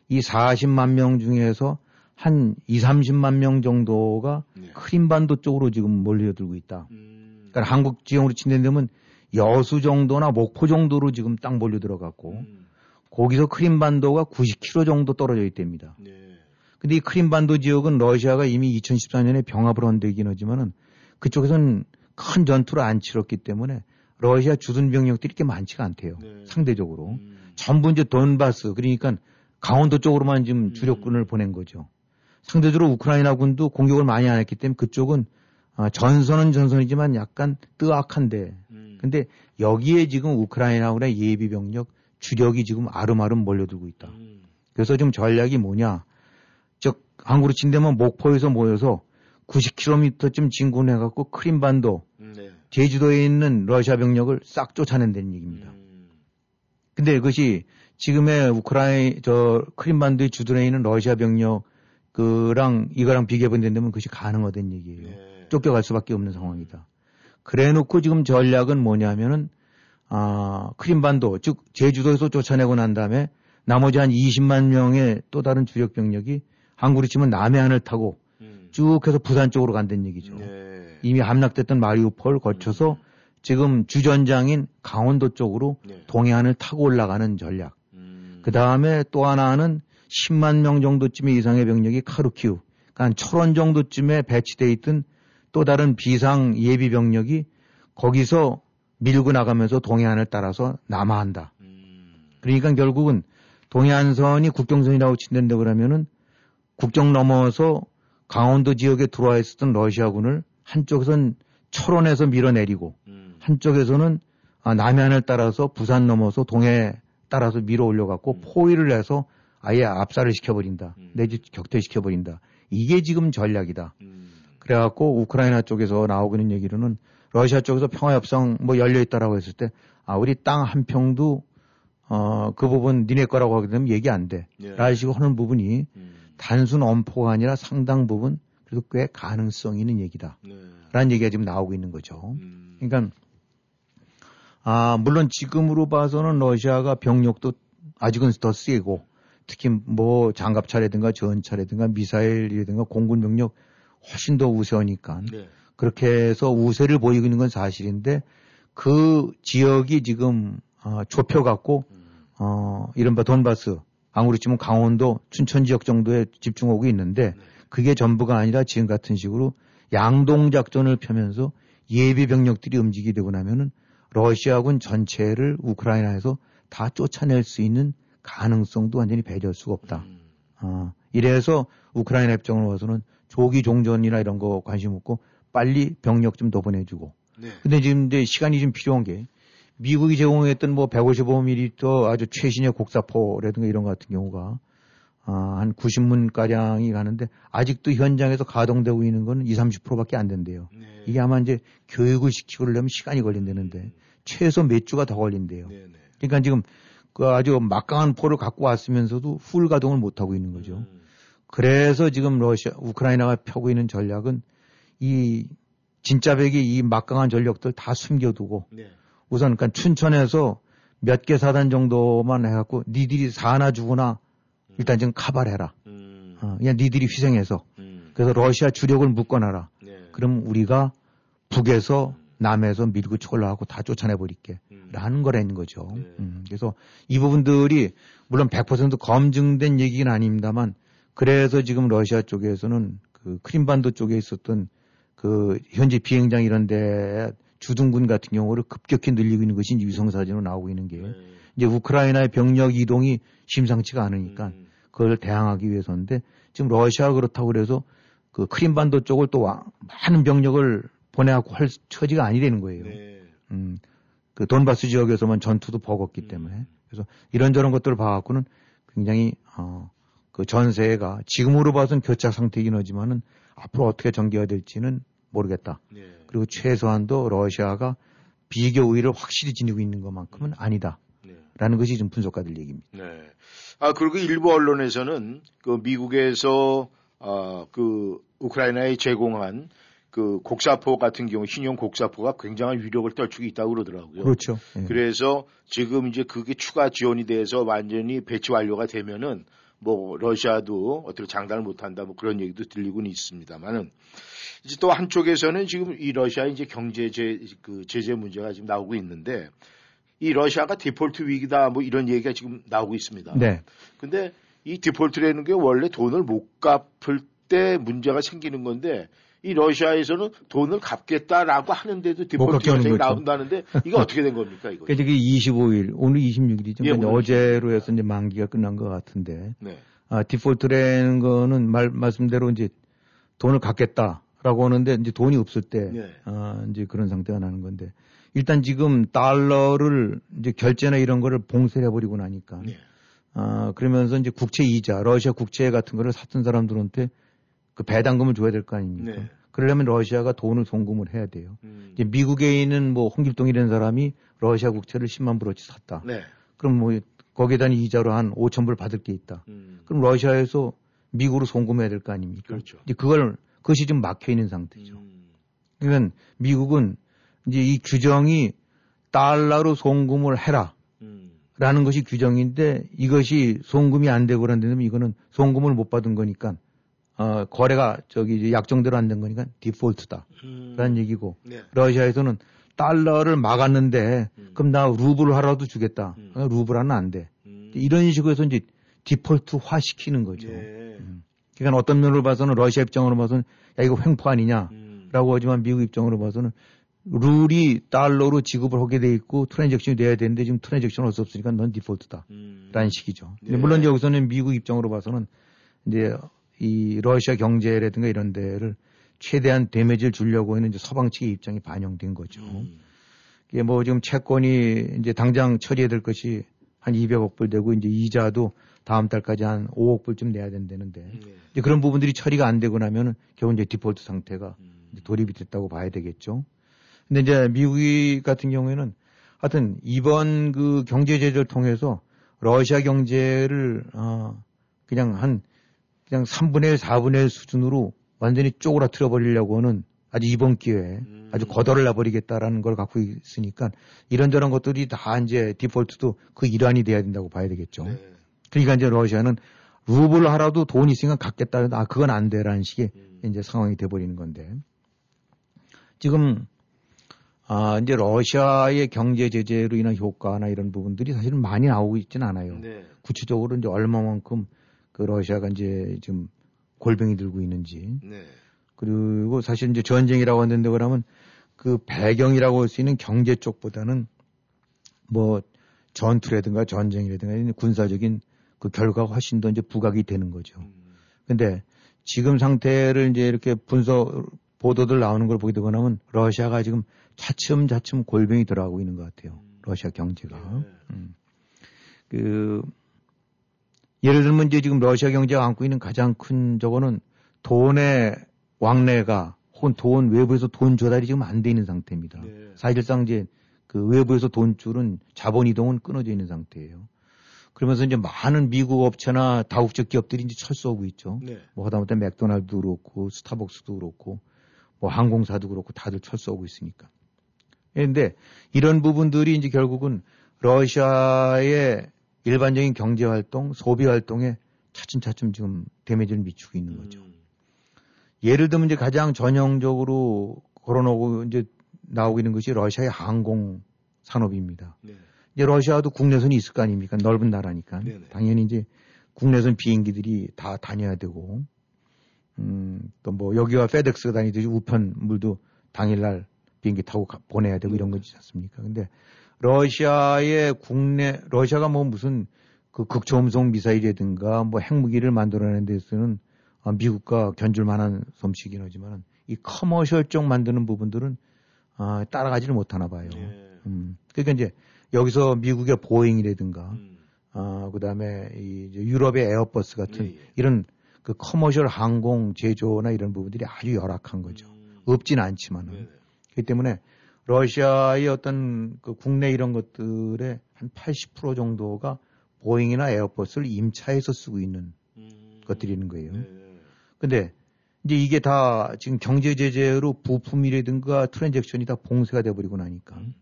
이 40만 명 중에서 한 2, 30만 명 정도가 네. 크림반도 쪽으로 지금 몰려들고 있다. 음. 그러니까 한국 지형으로 친다면 여수 정도나 목포 정도로 지금 땅 몰려 들어갔고 음. 거기서 크림반도가 90km 정도 떨어져 있답니다. 네. 근데 이 크림반도 지역은 러시아가 이미 2014년에 병합을 한 데이긴 하지만은 그쪽에서는 큰 전투를 안 치렀기 때문에 러시아 주둔 병력들이 이렇게 많지가 않대요. 네. 상대적으로. 음. 전부 이제 돈바스, 그러니까 강원도 쪽으로만 음. 지금 주력군을 보낸 거죠. 상대적으로 우크라이나군도 공격을 많이 안 했기 때문에 그쪽은 아, 전선은 전선이지만 약간 뜨악한데. 음. 근데 여기에 지금 우크라이나군의 예비 병력 주력이 지금 아름아름 몰려들고 있다. 음. 그래서 지금 전략이 뭐냐. 즉, 한국으로 친다면 목포에서 모여서 90km쯤 진군해갖고 크림반도, 네. 제주도에 있는 러시아 병력을 싹 쫓아낸다는 얘기입니다. 음. 근데 그것이 지금의 우크라이, 저, 크림반도에 주둔해 있는 러시아 병력, 그랑, 이거랑 비교해 본다면 그것이 가능하다는 얘기예요. 네. 쫓겨갈 수밖에 없는 상황이다. 그래 놓고 지금 전략은 뭐냐면은, 아, 크림반도, 즉, 제주도에서 쫓아내고 난 다음에 나머지 한 20만 명의 또 다른 주력 병력이 한국으로 치면 남해안을 타고 음. 쭉 해서 부산 쪽으로 간다는 얘기죠. 네. 이미 함락됐던 마리우폴 거쳐서 지금 주전장인 강원도 쪽으로 네. 동해안을 타고 올라가는 전략. 음. 그 다음에 또 하나는 10만 명 정도쯤의 이상의 병력이 카루키우, 그러니까 한 철원 정도쯤에 배치돼 있던 또 다른 비상 예비 병력이 거기서 밀고 나가면서 동해안을 따라서 남하한다. 음. 그러니까 결국은 동해안선이 국경선이라고 친다는데 그러면은 국경 넘어서 강원도 지역에 들어와 있었던 러시아군을 한쪽에선 철원에서 밀어내리고 음. 한쪽에서는 아, 남해안을 따라서 부산 넘어서 동해 따라서 밀어 올려갖고 음. 포위를 해서 아예 압살을 시켜버린다. 음. 내지 격퇴시켜버린다. 이게 지금 전략이다. 음. 그래갖고 우크라이나 쪽에서 나오고 있는 얘기로는 러시아 쪽에서 평화협상 뭐 열려있다라고 했을 때, 아, 우리 땅 한 평도, 어, 그 부분 니네 거라고 하게 되면 얘기 안 돼. 예. 라는 식으로 하는 부분이 음. 단순 엄포가 아니라 상당 부분 그래도 꽤 가능성 있는 얘기다. 네. 라는 얘기가 지금 나오고 있는 거죠. 음. 그러니까 아 물론 지금으로 봐서는 러시아가 병력도 아직은 더 세고 특히 뭐 장갑차라든가 전차라든가 미사일이라든가 공군 병력 훨씬 더 우세하니까 네. 그렇게 해서 우세를 보이고 있는 건 사실인데 그 지역이 지금 어, 좁혀갖고 음. 어 이른바 돈바스 아무리 치면 강원도 춘천 지역 정도에 집중하고 있는데 그게 전부가 아니라 지금 같은 식으로 양동 작전을 펴면서 예비 병력들이 움직이게 되고 나면은 러시아군 전체를 우크라이나에서 다 쫓아낼 수 있는 가능성도 완전히 배제할 수가 없다. 음. 어, 이래서 우크라이나 협정을 와서는 조기 종전이나 이런 거 관심 없고 빨리 병력 좀 더 보내주고. 네. 근데 지금 이제 시간이 좀 필요한 게 미국이 제공했던 뭐 155mm 아주 최신의 곡사포라든가 이런 것 같은 경우가 아, 한 90문 가량이 가는데 아직도 현장에서 가동되고 있는 건 20, 30%밖에 안 된대요. 네. 이게 아마 이제 교육을 시키고 그러려면 시간이 걸린다는데 최소 몇 주가 더 걸린대요. 네, 네. 그러니까 지금 그 아주 막강한 포를 갖고 왔으면서도 풀 가동을 못 하고 있는 거죠. 음. 그래서 지금 러시아, 우크라이나가 펴고 있는 전략은 이 진짜 백이 이 막강한 전력들 다 숨겨두고 네. 우선 그러니까 춘천에서 몇 개 사단 정도만 해갖고 니들이 사나 죽으나 일단 지금 카발해라. 음. 어, 그냥 니들이 희생해서 음. 그래서 러시아 주력을 묶어놔라. 네. 그럼 우리가 북에서 남에서 밀고 쳐올라가고 다 쫓아내 버릴게. 음. 라는 거라는 거죠. 네. 음, 그래서 이 부분들이 물론 100% 검증된 얘기는 아닙니다만 그래서 지금 러시아 쪽에서는 그 크림반도 쪽에 있었던 그 현재 비행장 이런 데 주둔군 같은 경우를 급격히 늘리고 있는 것이 위성사진으로 나오고 있는 게 네. 이제 우크라이나의 병력 이동이 심상치가 않으니까 음. 그걸 대항하기 위해서인데 지금 러시아가 그렇다고 그래서 그 크림반도 쪽을 또 와- 많은 병력을 보내갖고 할 처지가 아니라는 거예요. 네. 음, 그 돈바스 지역에서만 전투도 버겁기 때문에 음. 그래서 이런저런 것들을 봐갖고는 굉장히 어, 그 전세가 지금으로 봐서는 교착 상태이긴 하지만은 앞으로 어떻게 전개가 될지는 모르겠다. 네. 그리고 최소한도 러시아가 비교 우위를 확실히 지니고 있는 것만큼은 아니다. 네. 라는 것이 지금 분석가들 얘기입니다. 네. 아, 그리고 일부 언론에서는 그 미국에서 어, 그 우크라이나에 제공한 그 곡사포 같은 경우 신형 곡사포가 굉장한 위력을 떨치고 있다고 그러더라고요. 그렇죠. 예. 그래서 지금 이제 그게 추가 지원이 돼서 완전히 배치 완료가 되면은 뭐 러시아도 어떻게 장담을 못 한다 뭐 그런 얘기도 들리고는 있습니다만은 이제 또 한쪽에서는 지금 이 러시아 이제 경제 제, 그 제재 문제가 지금 나오고 있는데 이 러시아가 디폴트 위기다 뭐 이런 얘기가 지금 나오고 있습니다. 네. 근데 이 디폴트라는 게 원래 돈을 못 갚을 때 문제가 생기는 건데 이 러시아에서는 돈을 갚겠다라고 하는데도 갚게 디폴트 하는 현상이 거죠. 나온다는데 이게 어떻게 된 겁니까 이거? 그러니까 이게 25일, 오늘 26일이죠. 예, 오늘 어제로 해서 이제 만기가 끝난 것 같은데, 네. 아, 디폴트라는 거는 말, 말씀대로 이제 돈을 갚겠다라고 하는데 이제 돈이 없을 때, 네. 아, 이제 그런 상태가 나는 건데, 일단 지금 달러를 이제 결제나 이런 거를 봉쇄를 해버리고 나니까, 네. 아, 그러면서 이제 국채 이자, 러시아 국채 같은 거를 샀던 사람들한테 그 배당금을 줘야 될 거 아닙니까? 네. 그러려면 러시아가 돈을 송금을 해야 돼요. 음. 이제 미국에 있는 뭐 홍길동이라는 사람이 러시아 국채를 10만 불어치 샀다. 네. 그럼 뭐 거기에다 이자로 한 5천 불 받을 게 있다. 음. 그럼 러시아에서 미국으로 송금해야 될 거 아닙니까? 그렇죠. 이제 그걸 그것이 좀 막혀 있는 상태죠. 음. 그러니까 미국은 이제 이 규정이 달러로 송금을 해라. 음. 라는 것이 규정인데 이것이 송금이 안 되고 그런다면 이거는 송금을 못 받은 거니까 어, 거래가 저기 약정대로 안 된 거니까 디폴트다. 음. 라는 얘기고 네. 러시아에서는 달러를 막았는데 음. 그럼 나 루블 하라도 주겠다. 음. 어, 루블 하는 안 돼. 음. 이런 식으로 해서 이제 디폴트화 시키는 거죠. 예. 음. 그러니까 어떤 면으로 봐서는 러시아 입장으로 봐서는 야 이거 횡포 아니냐라고 음. 하지만 미국 입장으로 봐서는 룰이 달러로 지급을 하게 돼 있고 transaction이 돼야 되는데 지금 transaction 할 수 없으니까 넌 디폴트다. 음. 라는 식이죠. 네. 물론 여기서는 미국 입장으로 봐서는 이제 이 러시아 경제라든가 이런 데를 최대한 damage를 주려고 하는 이제 서방 측의 입장이 반영된 거죠. 음. 이게 뭐 지금 채권이 이제 당장 처리해야 될 것이 한 200억 불 되고 이제 이자도 다음 달까지 한 5억 불쯤 내야 된다는데 네. 이제 그런 부분들이 처리가 안 되고 나면은 결국 이제 디폴트 상태가 음. 이제 돌입이 됐다고 봐야 되겠죠. 근데 이제 미국 같은 경우에는 하여튼 이번 그 경제 제재를 통해서 러시아 경제를 어 그냥 한 그냥 3분의 1, 4분의 1 수준으로 완전히 쪼그라뜨려 버리려고 하는 아주 이번 기회에 음. 아주 거덜을 놔 버리겠다라는 걸 갖고 있으니까 이런저런 것들이 다 이제 디폴트도 그 일환이 돼야 된다고 봐야 되겠죠. 네. 그러니까 이제 러시아는 루블 하라도 돈 있으니까 갖겠다. 아, 그건 안 돼라는 식의 음. 이제 상황이 돼버리는 건데. 지금, 아, 이제 러시아의 경제 제재로 인한 효과나 이런 부분들이 사실은 많이 나오고 있지는 않아요. 네. 구체적으로 이제 얼마만큼 그 러시아가 이제 지금 골병이 들고 있는지. 네. 그리고 사실 이제 전쟁이라고 하는데 그러면 그 배경이라고 할 수 있는 경제 쪽보다는 뭐 전투라든가 전쟁이라든가 군사적인 그 결과가 훨씬 더 이제 부각이 되는 거죠. 음. 근데 지금 상태를 이제 이렇게 분석 보도들 나오는 걸 보게 되고 나면 러시아가 지금 차츰차츰 골병이 들어가고 있는 것 같아요. 러시아 경제가. 네. 음. 그 예를 들면 이제 지금 러시아 경제가 안고 있는 가장 큰 저거는 돈의 왕래가 혹은 돈 외부에서 돈 조달이 지금 안 돼 있는 상태입니다. 네. 사실상 이제 그 외부에서 돈줄은 자본 이동은 끊어져 있는 상태예요. 그러면서 이제 많은 미국 업체나 다국적 기업들이 이제 철수하고 있죠. 네. 뭐 하다못해 맥도날드도 그렇고 스타벅스도 그렇고 뭐 항공사도 그렇고 다들 철수하고 있으니까. 그런데 이런 부분들이 이제 결국은 러시아의 일반적인 경제 활동, 소비 활동에 차츰차츰 지금 데미지를 미치고 있는 거죠. 음. 예를 들면 이제 가장 전형적으로 걸어놓고 이제 나오고 있는 것이 러시아의 항공 산업입니다. 네. 이제 러시아도 국내선이 있을 거 아닙니까? 넓은 나라니까. 네네. 당연히 이제 국내선 비행기들이 다 다녀야 되고, 음, 또 뭐 여기와 페덱스가 다니듯이 우편물도 당일날 비행기 타고 가- 보내야 되고 이런 거지 않습니까? 근데 러시아의 국내, 러시아가 뭐 무슨 그 극초음속 미사일이라든가 뭐 핵무기를 만들어내는 데서는 아, 미국과 견줄 만한 솜씨긴 하지만 이 commercial 쪽 만드는 부분들은 아, 따라가지를 못하나 봐요. 네. 음. 그러니까 이제 여기서 미국의 보잉이라든가, 음. 아, 그 다음에 이 유럽의 에어버스 같은 예, 예. 이런 그 commercial 항공 제조나 이런 부분들이 아주 열악한 거죠. 음. 없진 않지만은. 네네. 그렇기 때문에 러시아의 어떤 그 국내 이런 것들의 한 80% 정도가 보잉이나 에어버스를 임차해서 쓰고 있는 음. 것들이 있는 거예요. 네. 근데 이제 이게 다 지금 경제 제재로 부품이라든가 transaction이 다 봉쇄가 돼버리고 나니까 음.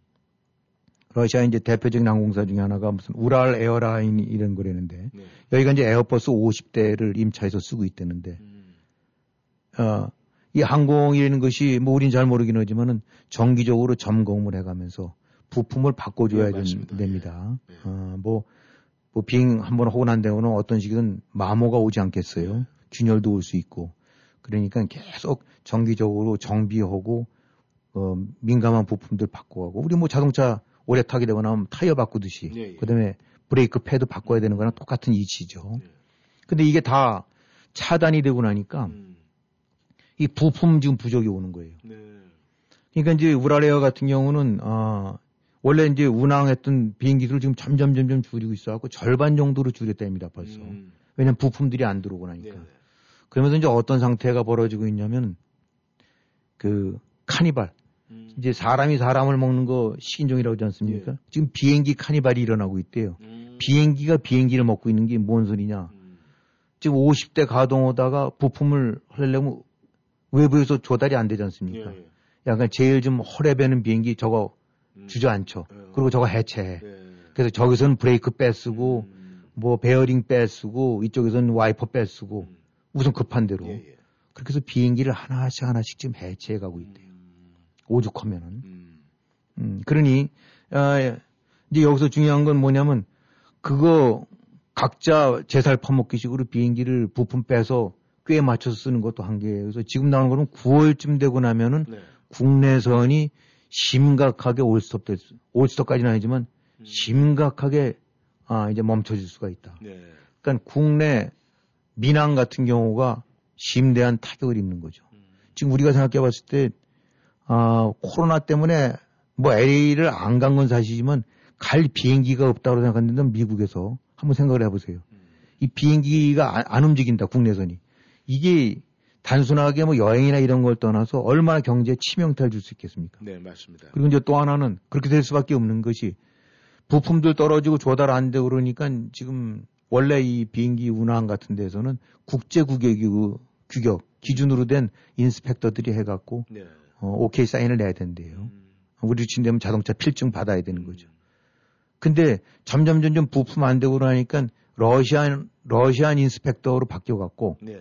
러시아 이제 대표적인 항공사 중에 하나가 무슨 우랄 에어라인 이런 거라는데 네. 여기가 이제 에어버스 50대를 임차해서 쓰고 있다는데 음. 어, 이 항공이라는 것이 뭐 우린 잘 모르긴 하지만은 정기적으로 점검을 해가면서 부품을 바꿔줘야 예, 된- 맞습니다. 됩니다. 예. 예. 어, 뭐, 뭐 비행 한 번 하고 난 다음에는 어떤 시기든 마모가 오지 않겠어요. 예. 균열도 올 수 있고. 그러니까 계속 정기적으로 정비하고 어, 민감한 부품들 바꿔가고 우리 뭐 자동차 오래 타게 되거나 하면 타이어 바꾸듯이 예, 예. 그다음에 브레이크 패드 바꿔야 되는 거랑 똑같은 이치죠. 예. 근데 이게 다 차단이 되고 나니까 음. 이 부품 지금 부족이 오는 거예요. 네. 그러니까 이제 우라레어 같은 경우는 아 원래 이제 운항했던 비행기들을 지금 점점 점점 줄이고 있어갖고 절반 정도로 줄였답니다 벌써. 음. 왜냐면 부품들이 안 들어오고 나니까. 네네. 그러면서 이제 어떤 상태가 벌어지고 있냐면 그 카니발 음. 이제 사람이 사람을 먹는 거 식인종이라고 하지 않습니까? 예. 지금 비행기 카니발이 일어나고 있대요. 음. 비행기가 비행기를 먹고 있는 게 뭔 소리냐? 음. 지금 50대 가동하다가 부품을 하려면 외부에서 조달이 안 되지 않습니까? 예, 예. 약간 제일 좀 허름해 뵈는 비행기 저거 음. 주저앉혀. 예. 그리고 저거 해체해. 예. 그래서 저기서는 브레이크 빼쓰고 음. 뭐 베어링 빼쓰고 이쪽에서는 와이퍼 빼쓰고 음. 우선 급한 대로. 그렇게 해서 비행기를 하나씩 하나씩 지금 해체해 가고 있대요. 음. 오죽하면은. 음. 음, 그러니 아, 이제 여기서 중요한 건 뭐냐면 그거 각자 제살 파먹기식으로 비행기를 부품 빼서 꽤 맞춰서 쓰는 것도 한계예요. 그래서 지금 나오는 거는 9월쯤 되고 나면은 네. 국내선이 심각하게 올스톱 될 수, 올스톱까지는 아니지만 음. 심각하게 아, 이제 멈춰질 수가 있다. 네. 그러니까 국내 민항 같은 경우가 심대한 타격을 입는 거죠. 음. 지금 우리가 생각해 봤을 때, 아, 코로나 때문에 뭐 LA를 안 간 건 사실이지만 갈 비행기가 없다고 생각했는데 미국에서 한번 생각을 해보세요. 이 비행기가 안, 안 움직인다 국내선이 이게 단순하게 뭐 여행이나 이런 걸 떠나서 얼마나 경제에 치명타를 줄 수 있겠습니까? 네, 맞습니다. 그리고 이제 또 하나는 그렇게 될 수밖에 없는 것이 부품들 떨어지고 조달 안 되고 그러니까 지금 원래 이 비행기 운항 같은 데서는 국제 규격이 규격 기준으로 된 인스펙터들이 해갖고 네. 어, 오케이 사인을 내야 된대요. 음. 우리 친되면 자동차 필증 받아야 되는 거죠. 근데 점점 점점 부품 안 되고 그러니까 러시안 러시안 인스펙터로 바뀌어갖고 네.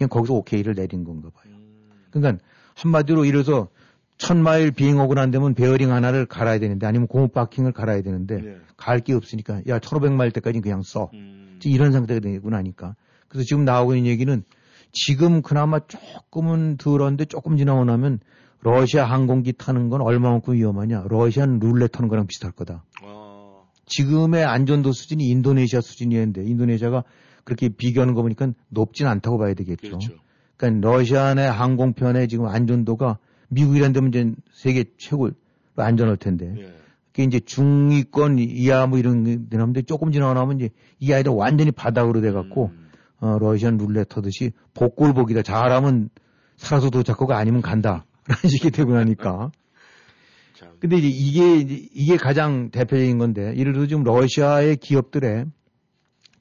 그냥 거기서 오케이를 내린 건가 봐요. 음. 그러니까 한마디로 이래서 천 마일 비행하고 난 되면 베어링 하나를 갈아야 되는데 아니면 고무 바킹을 갈아야 되는데 네. 갈게 없으니까 야 1500마일 때까지 그냥 써. 음. 이런 상태가 되고 나니까. 그래서 지금 나오고 있는 얘기는 지금 그나마 조금은 덜한데 조금 지나고 나면 러시아 항공기 타는 건 얼마만큼 위험하냐. 러시안 룰렛 타는 거랑 비슷할 거다. 어. 지금의 안전도 수준이 인도네시아 수준이었는데 인도네시아가 그렇게 비교하는 거 보니까 높진 않다고 봐야 되겠죠. 그렇죠. 그러니까 러시아의 항공편의 지금 안전도가 미국이란 데면 이제 세계 최고 안전할 텐데 예. 그게 이제 중위권 이하 뭐 이런 데 나오는데 조금 지나고 나면 이제 이 아이들 완전히 바닥으로 돼갖고 음. 어, 러시안 룰렛 하듯이 복골복이다. 잘하면 살아서 도착하고 아니면 간다. 라는 식이 되고 나니까. 참. 근데 이제 이게, 이게 가장 대표적인 건데, 예를 들어 지금 러시아의 기업들의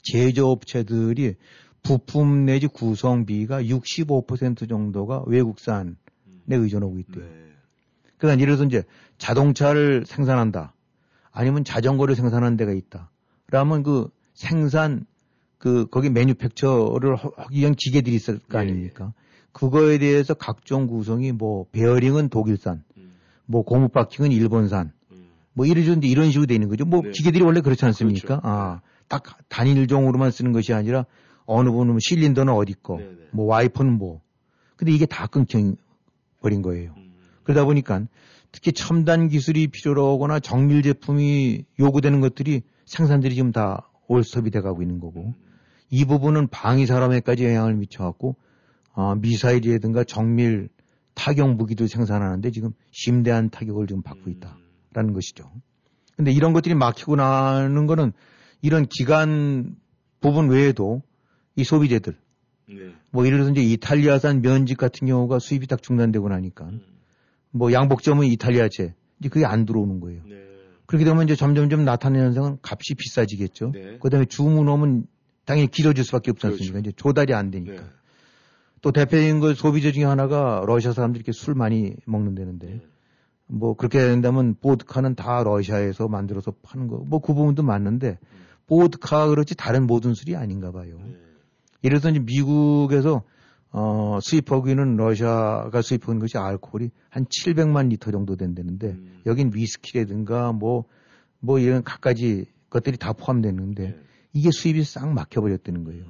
제조업체들이 부품 내지 구성비가 65% 정도가 외국산에 의존하고 있대요. 네. 그러니까 예를 들어서 이제 자동차를 생산한다. 아니면 자전거를 생산하는 데가 있다. 그러면 그 생산, 그, 거기 매뉴팩처를 하기 위한 기계들이 있을 거 예, 아닙니까? 그거에 대해서 각종 구성이 뭐, 베어링은 독일산, 음. 뭐, 고무 바킹은 일본산, 음. 뭐, 이래저래 이런 식으로 돼 있는 거죠. 뭐, 네. 기계들이 원래 그렇지 않습니까? 그렇죠. 아, 딱 단일 종으로만 쓰는 것이 아니라 어느 분은 뭐 실린더는 어디 거, 네, 네. 뭐, 와이퍼는 뭐. 근데 이게 다 끊겨 버린 거예요. 음. 그러다 보니까 특히 첨단 기술이 필요로 하거나 정밀 제품이 요구되는 것들이 생산들이 지금 다 올스톱이 돼가고 있는 거고 이 부분은 방위 사람에까지 영향을 미쳐갖고 어, 미사일이라든가 정밀 타격 무기도 생산하는데 지금 심대한 타격을 좀 받고 있다라는 것이죠. 근데 이런 것들이 막히고 나는 거는 이런 기간 부분 외에도 이 소비재들 네. 뭐 예를 들어서 이제 이탈리아산 면직 같은 경우가 수입이 딱 중단되고 나니까 음. 뭐 양복점은 이탈리아제 이제 그게 안 들어오는 거예요. 네. 그렇게 되면 이제 점점점 나타나는 현상은 값이 비싸지겠죠. 네. 그다음에 주문오면 당연히 길어질 수밖에 없지 않습니까? 그렇죠. 이제 조달이 안 되니까. 네. 또 대표적인 그 소비재 중에 하나가 러시아 사람들이 이렇게 술 많이 먹는다는데 네. 뭐 그렇게 된다면 보드카는 다 러시아에서 만들어서 파는 거 뭐 그 부분도 맞는데 보드카 그렇지 다른 모든 술이 아닌가 봐요. 네. 예를 들어서 미국에서 어, 수입하고 있는 러시아가 수입하는 것이 알코올이 한 700만 리터 정도 된다는데 음. 여긴 위스키라든가 뭐, 뭐 이런 갖가지 것들이 다 포함되는데 네. 이게 수입이 싹 막혀버렸다는 거예요.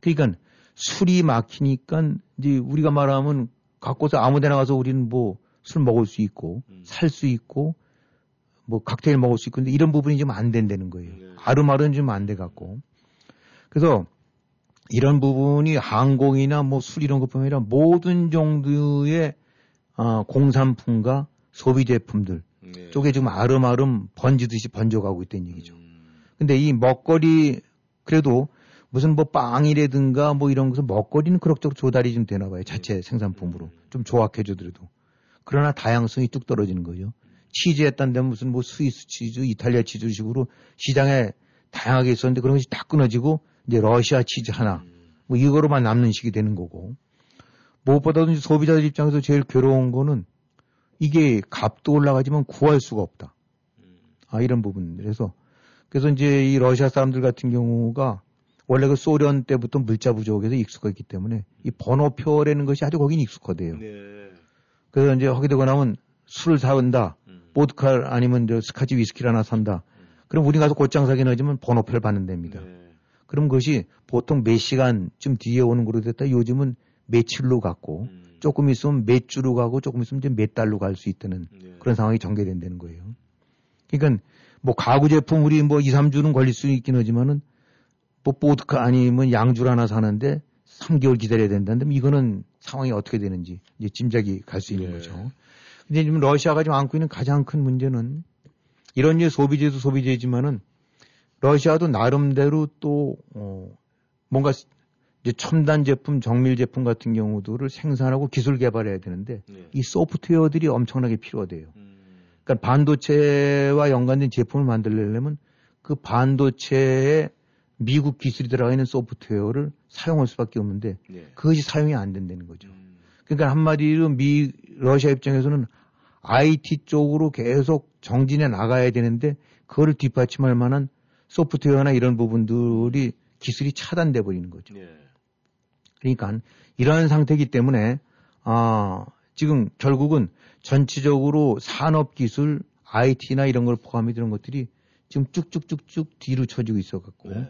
그러니까 술이 막히니까 이제 우리가 말하면 갖고서 아무 데나 가서 우리는 뭐 술 먹을 수 있고 음. 살수 있고 뭐 칵테일 먹을 수 있고 근데 이런 부분이 좀 안 된다는 거예요. 네. 아름아름 좀 안 돼 갖고. 그래서 이런 부분이 항공이나 뭐 술 이런 것뿐만 아니라 모든 정도의 어, 공산품과 소비 제품들 네. 쪽에 지금 아름아름 번지듯이 번져가고 있다는 얘기죠. 음. 근데 이 먹거리 그래도 무슨 뭐 빵이라든가 뭐 이런 것은 먹거리는 그럭저럭 조달이 좀 되나 봐요. 자체 생산품으로. 좀 조악해 주더라도. 그러나 다양성이 뚝 떨어지는 거죠. 치즈에 딴데 무슨 뭐 스위스 치즈, 이탈리아 치즈 식으로 시장에 다양하게 있었는데 그런 것이 다 끊어지고 이제 러시아 치즈 하나 뭐 이거로만 남는 식이 되는 거고. 무엇보다도 이제 소비자들 입장에서 제일 괴로운 거는 이게 값도 올라가지만 구할 수가 없다. 아, 이런 부분. 그래서, 그래서 이제 이 러시아 사람들 같은 경우가 원래 그 소련 때부터 물자 부족에서 익숙했기 때문에 이 번호표라는 것이 아주 거긴 익숙하대요. 네. 그래서 이제 하게 되고 나면 술을 사온다. 음. 보드카 아니면 저 스카치 위스키를 하나 산다. 그럼 우리 가서 곧장 사긴 하지만 번호표를 받는 됩니다. 네. 그럼 그것이 보통 몇 시간쯤 뒤에 오는 거로 됐다. 요즘은 며칠로 갔고 음. 조금 있으면 몇 주로 가고 조금 있으면 이제 몇 달로 갈 수 있다는 네. 그런 상황이 전개된다는 거예요. 그러니까 뭐 가구 제품 우리 뭐 2, 3주는 걸릴 수 있긴 하지만은 뭐 보드카 아니면 양주를 하나 사는데 3개월 기다려야 된다는데 이거는 상황이 어떻게 되는지 이제 짐작이 갈 수 있는 네. 거죠. 근데 지금 러시아가 지금 안고 있는 가장 큰 문제는 이런 이제 소비재도 소비재지만은 러시아도 나름대로 또 어, 뭔가 이제 첨단 제품, 정밀 제품 같은 경우들을 생산하고 기술 개발해야 되는데 네. 이 소프트웨어들이 엄청나게 필요하대요. 음, 그러니까 반도체와 연관된 제품을 만들려면 그 반도체에 미국 기술이 들어가 있는 소프트웨어를 사용할 수밖에 없는데 네. 그것이 사용이 안 된다는 거죠. 음, 그러니까 한마디로 미 러시아 입장에서는 IT 쪽으로 계속 정진해 나가야 되는데 그거를 뒷받침할 만한 소프트웨어나 이런 부분들이 기술이 차단돼 버리는 거죠. 네. 그러니까 이러한 상태이기 때문에 아 지금 결국은 전체적으로 산업 기술, IT나 이런 걸 포함해 드는 것들이 지금 쭉쭉쭉쭉 뒤로 쳐지고 있어 갖고 네.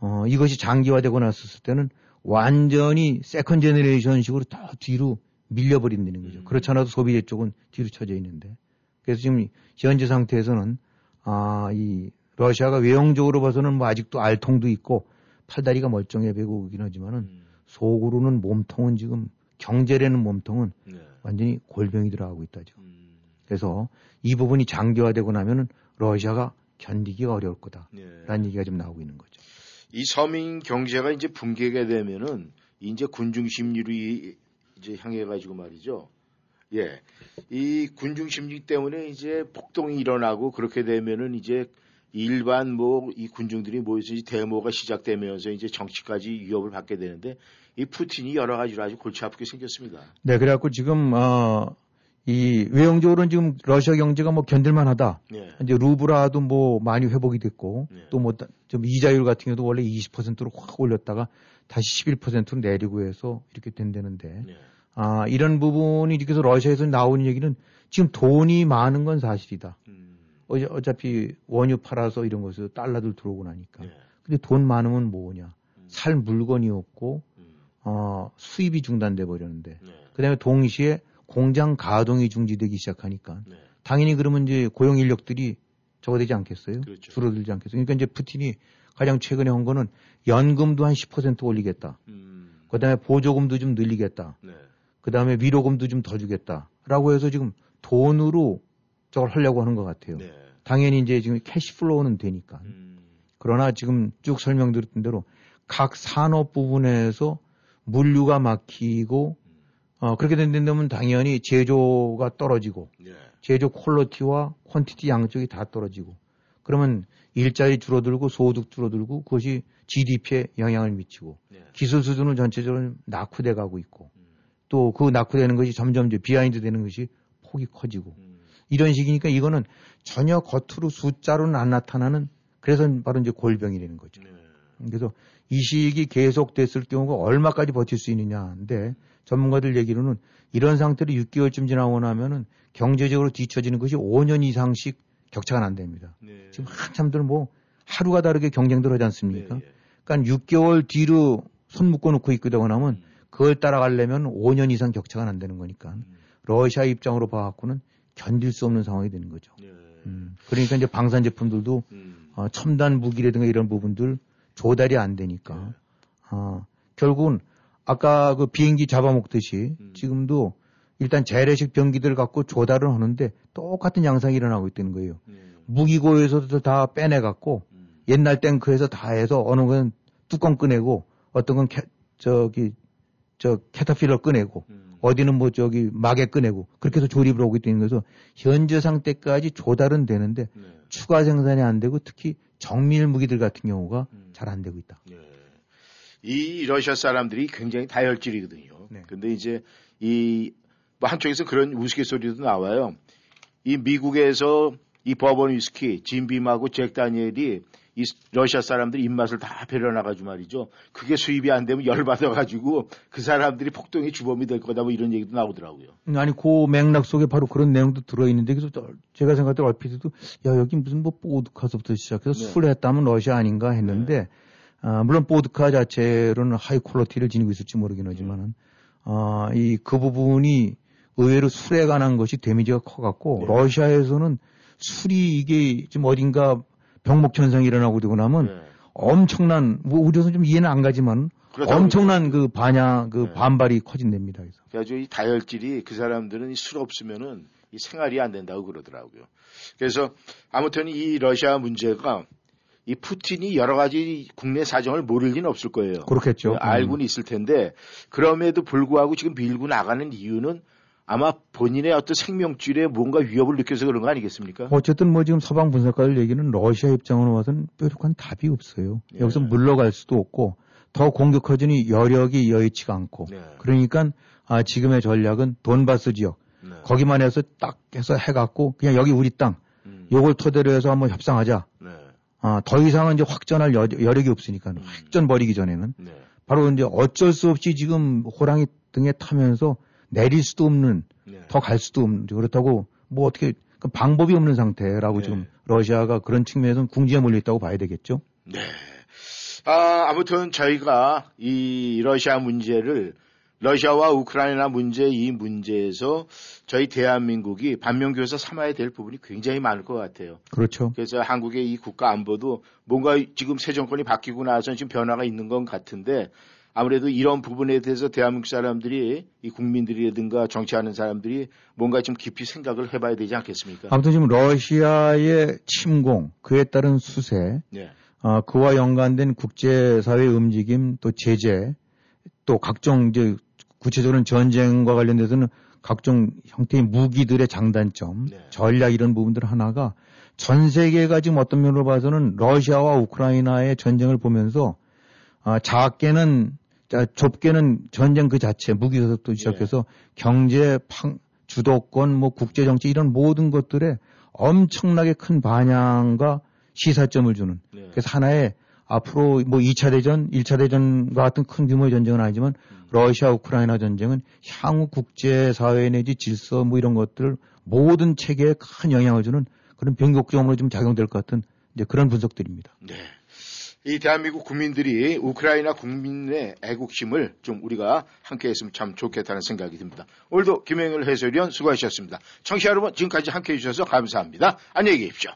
어 이것이 장기화되고 났었을 때는 완전히 second generation식으로 더 뒤로 밀려버린다는 거죠. 음. 그렇지 않아도 소비재 쪽은 뒤로 쳐져 있는데 그래서 지금 현재 상태에서는 아 이 러시아가 외형적으로 봐서는 뭐 아직도 알통도 있고 팔다리가 멀쩡해 보이긴 하지만은 음, 속으로는 몸통은 지금 경제라는 몸통은 네. 완전히 골병이 들어가고 있다 지금. 음, 그래서 이 부분이 장기화되고 나면은 러시아가 견디기가 어려울 거다라는 네. 얘기가 좀 나오고 있는 거죠. 이 서민 경제가 이제 붕괴가 되면은 이제 군중 심리로 이- 이제 향해 가지고 말이죠. 예. 이 군중 심리 때문에 이제 폭동이 일어나고 그렇게 되면은 이제 일반 뭐 이 군중들이 모여서 이 데모가 시작되면서 이제 정치까지 위협을 받게 되는데 이 푸틴이 여러 가지로 아주 골치 아프게 생겼습니다. 네, 그래갖고 지금 어, 이 외형적으로는 지금 러시아 경제가 뭐 견딜만하다. 예. 이제 루브라도 뭐 많이 회복이 됐고 네. 또뭐 좀 이자율 같은 경우도 원래 20%로 확 올렸다가 다시 11%로 내리고 해서 이렇게 된다는데 예. 아 이런 부분이 이렇게 해서 러시아에서 나오는 얘기는 지금 돈이 많은 건 사실이다. 음, 어, 어차피 원유 팔아서 이런 것에서 달러들 들어오고 나니까. 예. 근데 돈 많으면 뭐냐? 음, 살 물건이 없고 음, 어, 수입이 중단돼 버렸는데 네. 그 다음에 동시에 공장 가동이 중지되기 시작하니까 네. 당연히 그러면 이제 고용 인력들이 적어되지 않겠어요? 그렇죠. 줄어들지 않겠어요? 그러니까 이제 푸틴이 가장 최근에 한 거는 연금도 한 10% 올리겠다. 음, 그다음에 보조금도 좀 늘리겠다. 네. 그다음에 위로금도 좀 더 주겠다라고 해서 지금 돈으로 저걸 하려고 하는 것 같아요. 네. 당연히 이제 지금 캐시플로우는 되니까. 음, 그러나 지금 쭉 설명드렸던 대로 각 산업 부분에서 물류가 막히고 어, 그렇게 된다면 당연히 제조가 떨어지고 예. 제조 quality와 quantity 양쪽이 다 떨어지고 그러면 일자리 줄어들고 소득 줄어들고 그것이 GDP에 영향을 미치고 네. 기술 수준은 전체적으로 낙후돼 가고 있고 음, 또 그 낙후되는 것이 점점 이제 behind 되는 것이 폭이 커지고 음, 이런 식이니까 이거는 전혀 겉으로 숫자로는 안 나타나는 그래서 바로 이제 골병이라는 거죠. 네. 그래서 이 시기 계속됐을 경우가 얼마까지 버틸 수 있느냐인데 전문가들 얘기로는 이런 상태로 6개월쯤 지나고 나면은 경제적으로 뒤처지는 것이 5년 이상씩 격차가 난답니다. 네. 지금 한참들 뭐 하루가 다르게 경쟁들 하지 않습니까? 네, 예. 그러니까 6개월 뒤로 손 묶어 놓고 있거나 하면 음, 그걸 따라가려면 5년 이상 격차가 난다는 거니까 음, 러시아 입장으로 봐갖고는 견딜 수 없는 상황이 되는 거죠. 네. 음, 그러니까 이제 방산 제품들도 음, 어, 첨단 무기라든가 이런 부분들 조달이 안 되니까 네. 어, 결국은 아까 그 비행기 잡아먹듯이 음. 지금도 일단 재래식 병기들 갖고 조달을 하는데 똑같은 양상이 일어나고 있다는 거예요. 네. 무기고에서도 다 빼내갖고 음, 옛날 탱크에서 다 해서 어느 건 뚜껑 꺼내고 어떤 건 캐, 저기 저 캐터필러 꺼내고 음, 어디는 뭐 저기 마개 꺼내고 그렇게 해서 조립을 하고 있다는 거서 현재 상태까지 조달은 되는데 네. 추가 생산이 안 되고 특히 정밀 무기들 같은 경우가 음. 잘안 되고 있다. 예. 이 러시아 사람들이 굉장히 다혈질이거든요. 네. 근데 이제 이, 뭐 한쪽에서 그런 우스갯소리도 나와요. 이 미국에서 이 버번 위스키, 진빔하고 잭 다니엘이 이 러시아 사람들 입맛을 다 배려나가지고 말이죠. 그게 수입이 안 되면 열받아가지고 그 사람들이 폭동의 주범이 될 거다 뭐 이런 얘기도 나오더라고요. 아니 그 맥락 속에 바로 그런 내용도 들어있는데 그래서 저- 제가 생각할 때 얼핏해도 야 여기 무슨 뭐 보드카서부터 시작해서 네. 술 했다면 러시아 아닌가 했는데 아, 물론 보드카 자체로는 high quality를 지니고 있을지 모르긴 하지만은 아, 이 그 부분이 의외로 술에 관한 것이 damage가 커갖고 네. 러시아에서는 술이 이게 지금 어딘가 병목 현상이 일어나고 되고 나면 네. 엄청난 뭐 우리로서는 좀 이해는 안 가지만 엄청난 그 반향 그 네. 반발이 커진답니다. 그래서. 그래가지고 이 다혈질이 그 사람들은 이술 없으면은 이 생활이 안 된다고 그러더라고요. 그래서 아무튼 이 러시아 문제가 이 푸틴이 여러 가지 국내 사정을 모를 리는 없을 거예요. 그렇겠죠. 음. 알고는 있을 텐데 그럼에도 불구하고 지금 밀고 나가는 이유는 아마 본인의 어떤 생명줄에 뭔가 위협을 느껴서 그런 거 아니겠습니까? 어쨌든 뭐 지금 서방 분석가들 얘기는 러시아 입장으로 봐서는 뾰족한 답이 없어요. 예. 여기서 물러갈 수도 없고 더 공격하자니 여력이 여의치가 않고 네. 그러니까 아, 지금의 전략은 돈바스 지역 네. 거기만 해서 딱 해서 해갖고 그냥 여기 우리 땅 음. 요걸 토대로 해서 한번 협상하자. 네. 아, 더 이상은 이제 확전할 여, 여력이 없으니까 음. 확전 버리기 전에는 네. 바로 이제 어쩔 수 없이 지금 호랑이 등에 타면서 내릴 수도 없는 네. 더갈 수도 없는 그렇다고 뭐 어떻게 그 방법이 없는 상태라고 네. 지금 러시아가 그런 측면에서는 궁지에 몰려 있다고 봐야 되겠죠. 네. 아, 아무튼 저희가 이 러시아 문제를 러시아와 우크라이나 문제 이 문제에서 저희 대한민국이 반면교사 삼아야 될 부분이 굉장히 많을 것 같아요. 그렇죠. 그래서 한국의 이 국가 안보도 뭔가 지금 새 정권이 바뀌고 나서 지금 변화가 있는 것 같은데 아무래도 이런 부분에 대해서 대한민국 사람들이 이 국민들이라든가 정치하는 사람들이 뭔가 좀 깊이 생각을 해봐야 되지 않겠습니까? 아무튼 지금 러시아의 침공, 그에 따른 수세, 네. 어, 그와 연관된 국제사회 움직임, 또 제재, 또 각종 이제 구체적으로는 전쟁과 관련돼서는 각종 형태의 무기들의 장단점, 네. 전략 이런 부분들 하나가 전 세계가 지금 어떤 면으로 봐서는 러시아와 우크라이나의 전쟁을 보면서 아, 작게는 자, 좁게는 전쟁 그 자체 무기서부터 시작해서 경제, 팡, 주도권, 뭐 국제 정치 이런 모든 것들에 엄청나게 큰 반향과 시사점을 주는 네. 그래서 하나의 앞으로 뭐 2차 대전, 1차 대전과 같은 큰 규모의 전쟁은 아니지만 음. 러시아 우크라이나 전쟁은 향후 국제 사회 내지 질서 뭐 이런 것들 모든 체계에 큰 영향을 주는 그런 변곡점으로 좀 작용될 것 같은 이제 그런 분석들입니다. 네. 이 대한민국 국민들이 우크라이나 국민의 애국심을 좀 우리가 함께 했으면 참 좋겠다는 생각이 듭니다. 오늘도 김영일 해설위원 수고하셨습니다. 청취자 여러분 지금까지 함께 해주셔서 감사합니다. 안녕히 계십시오.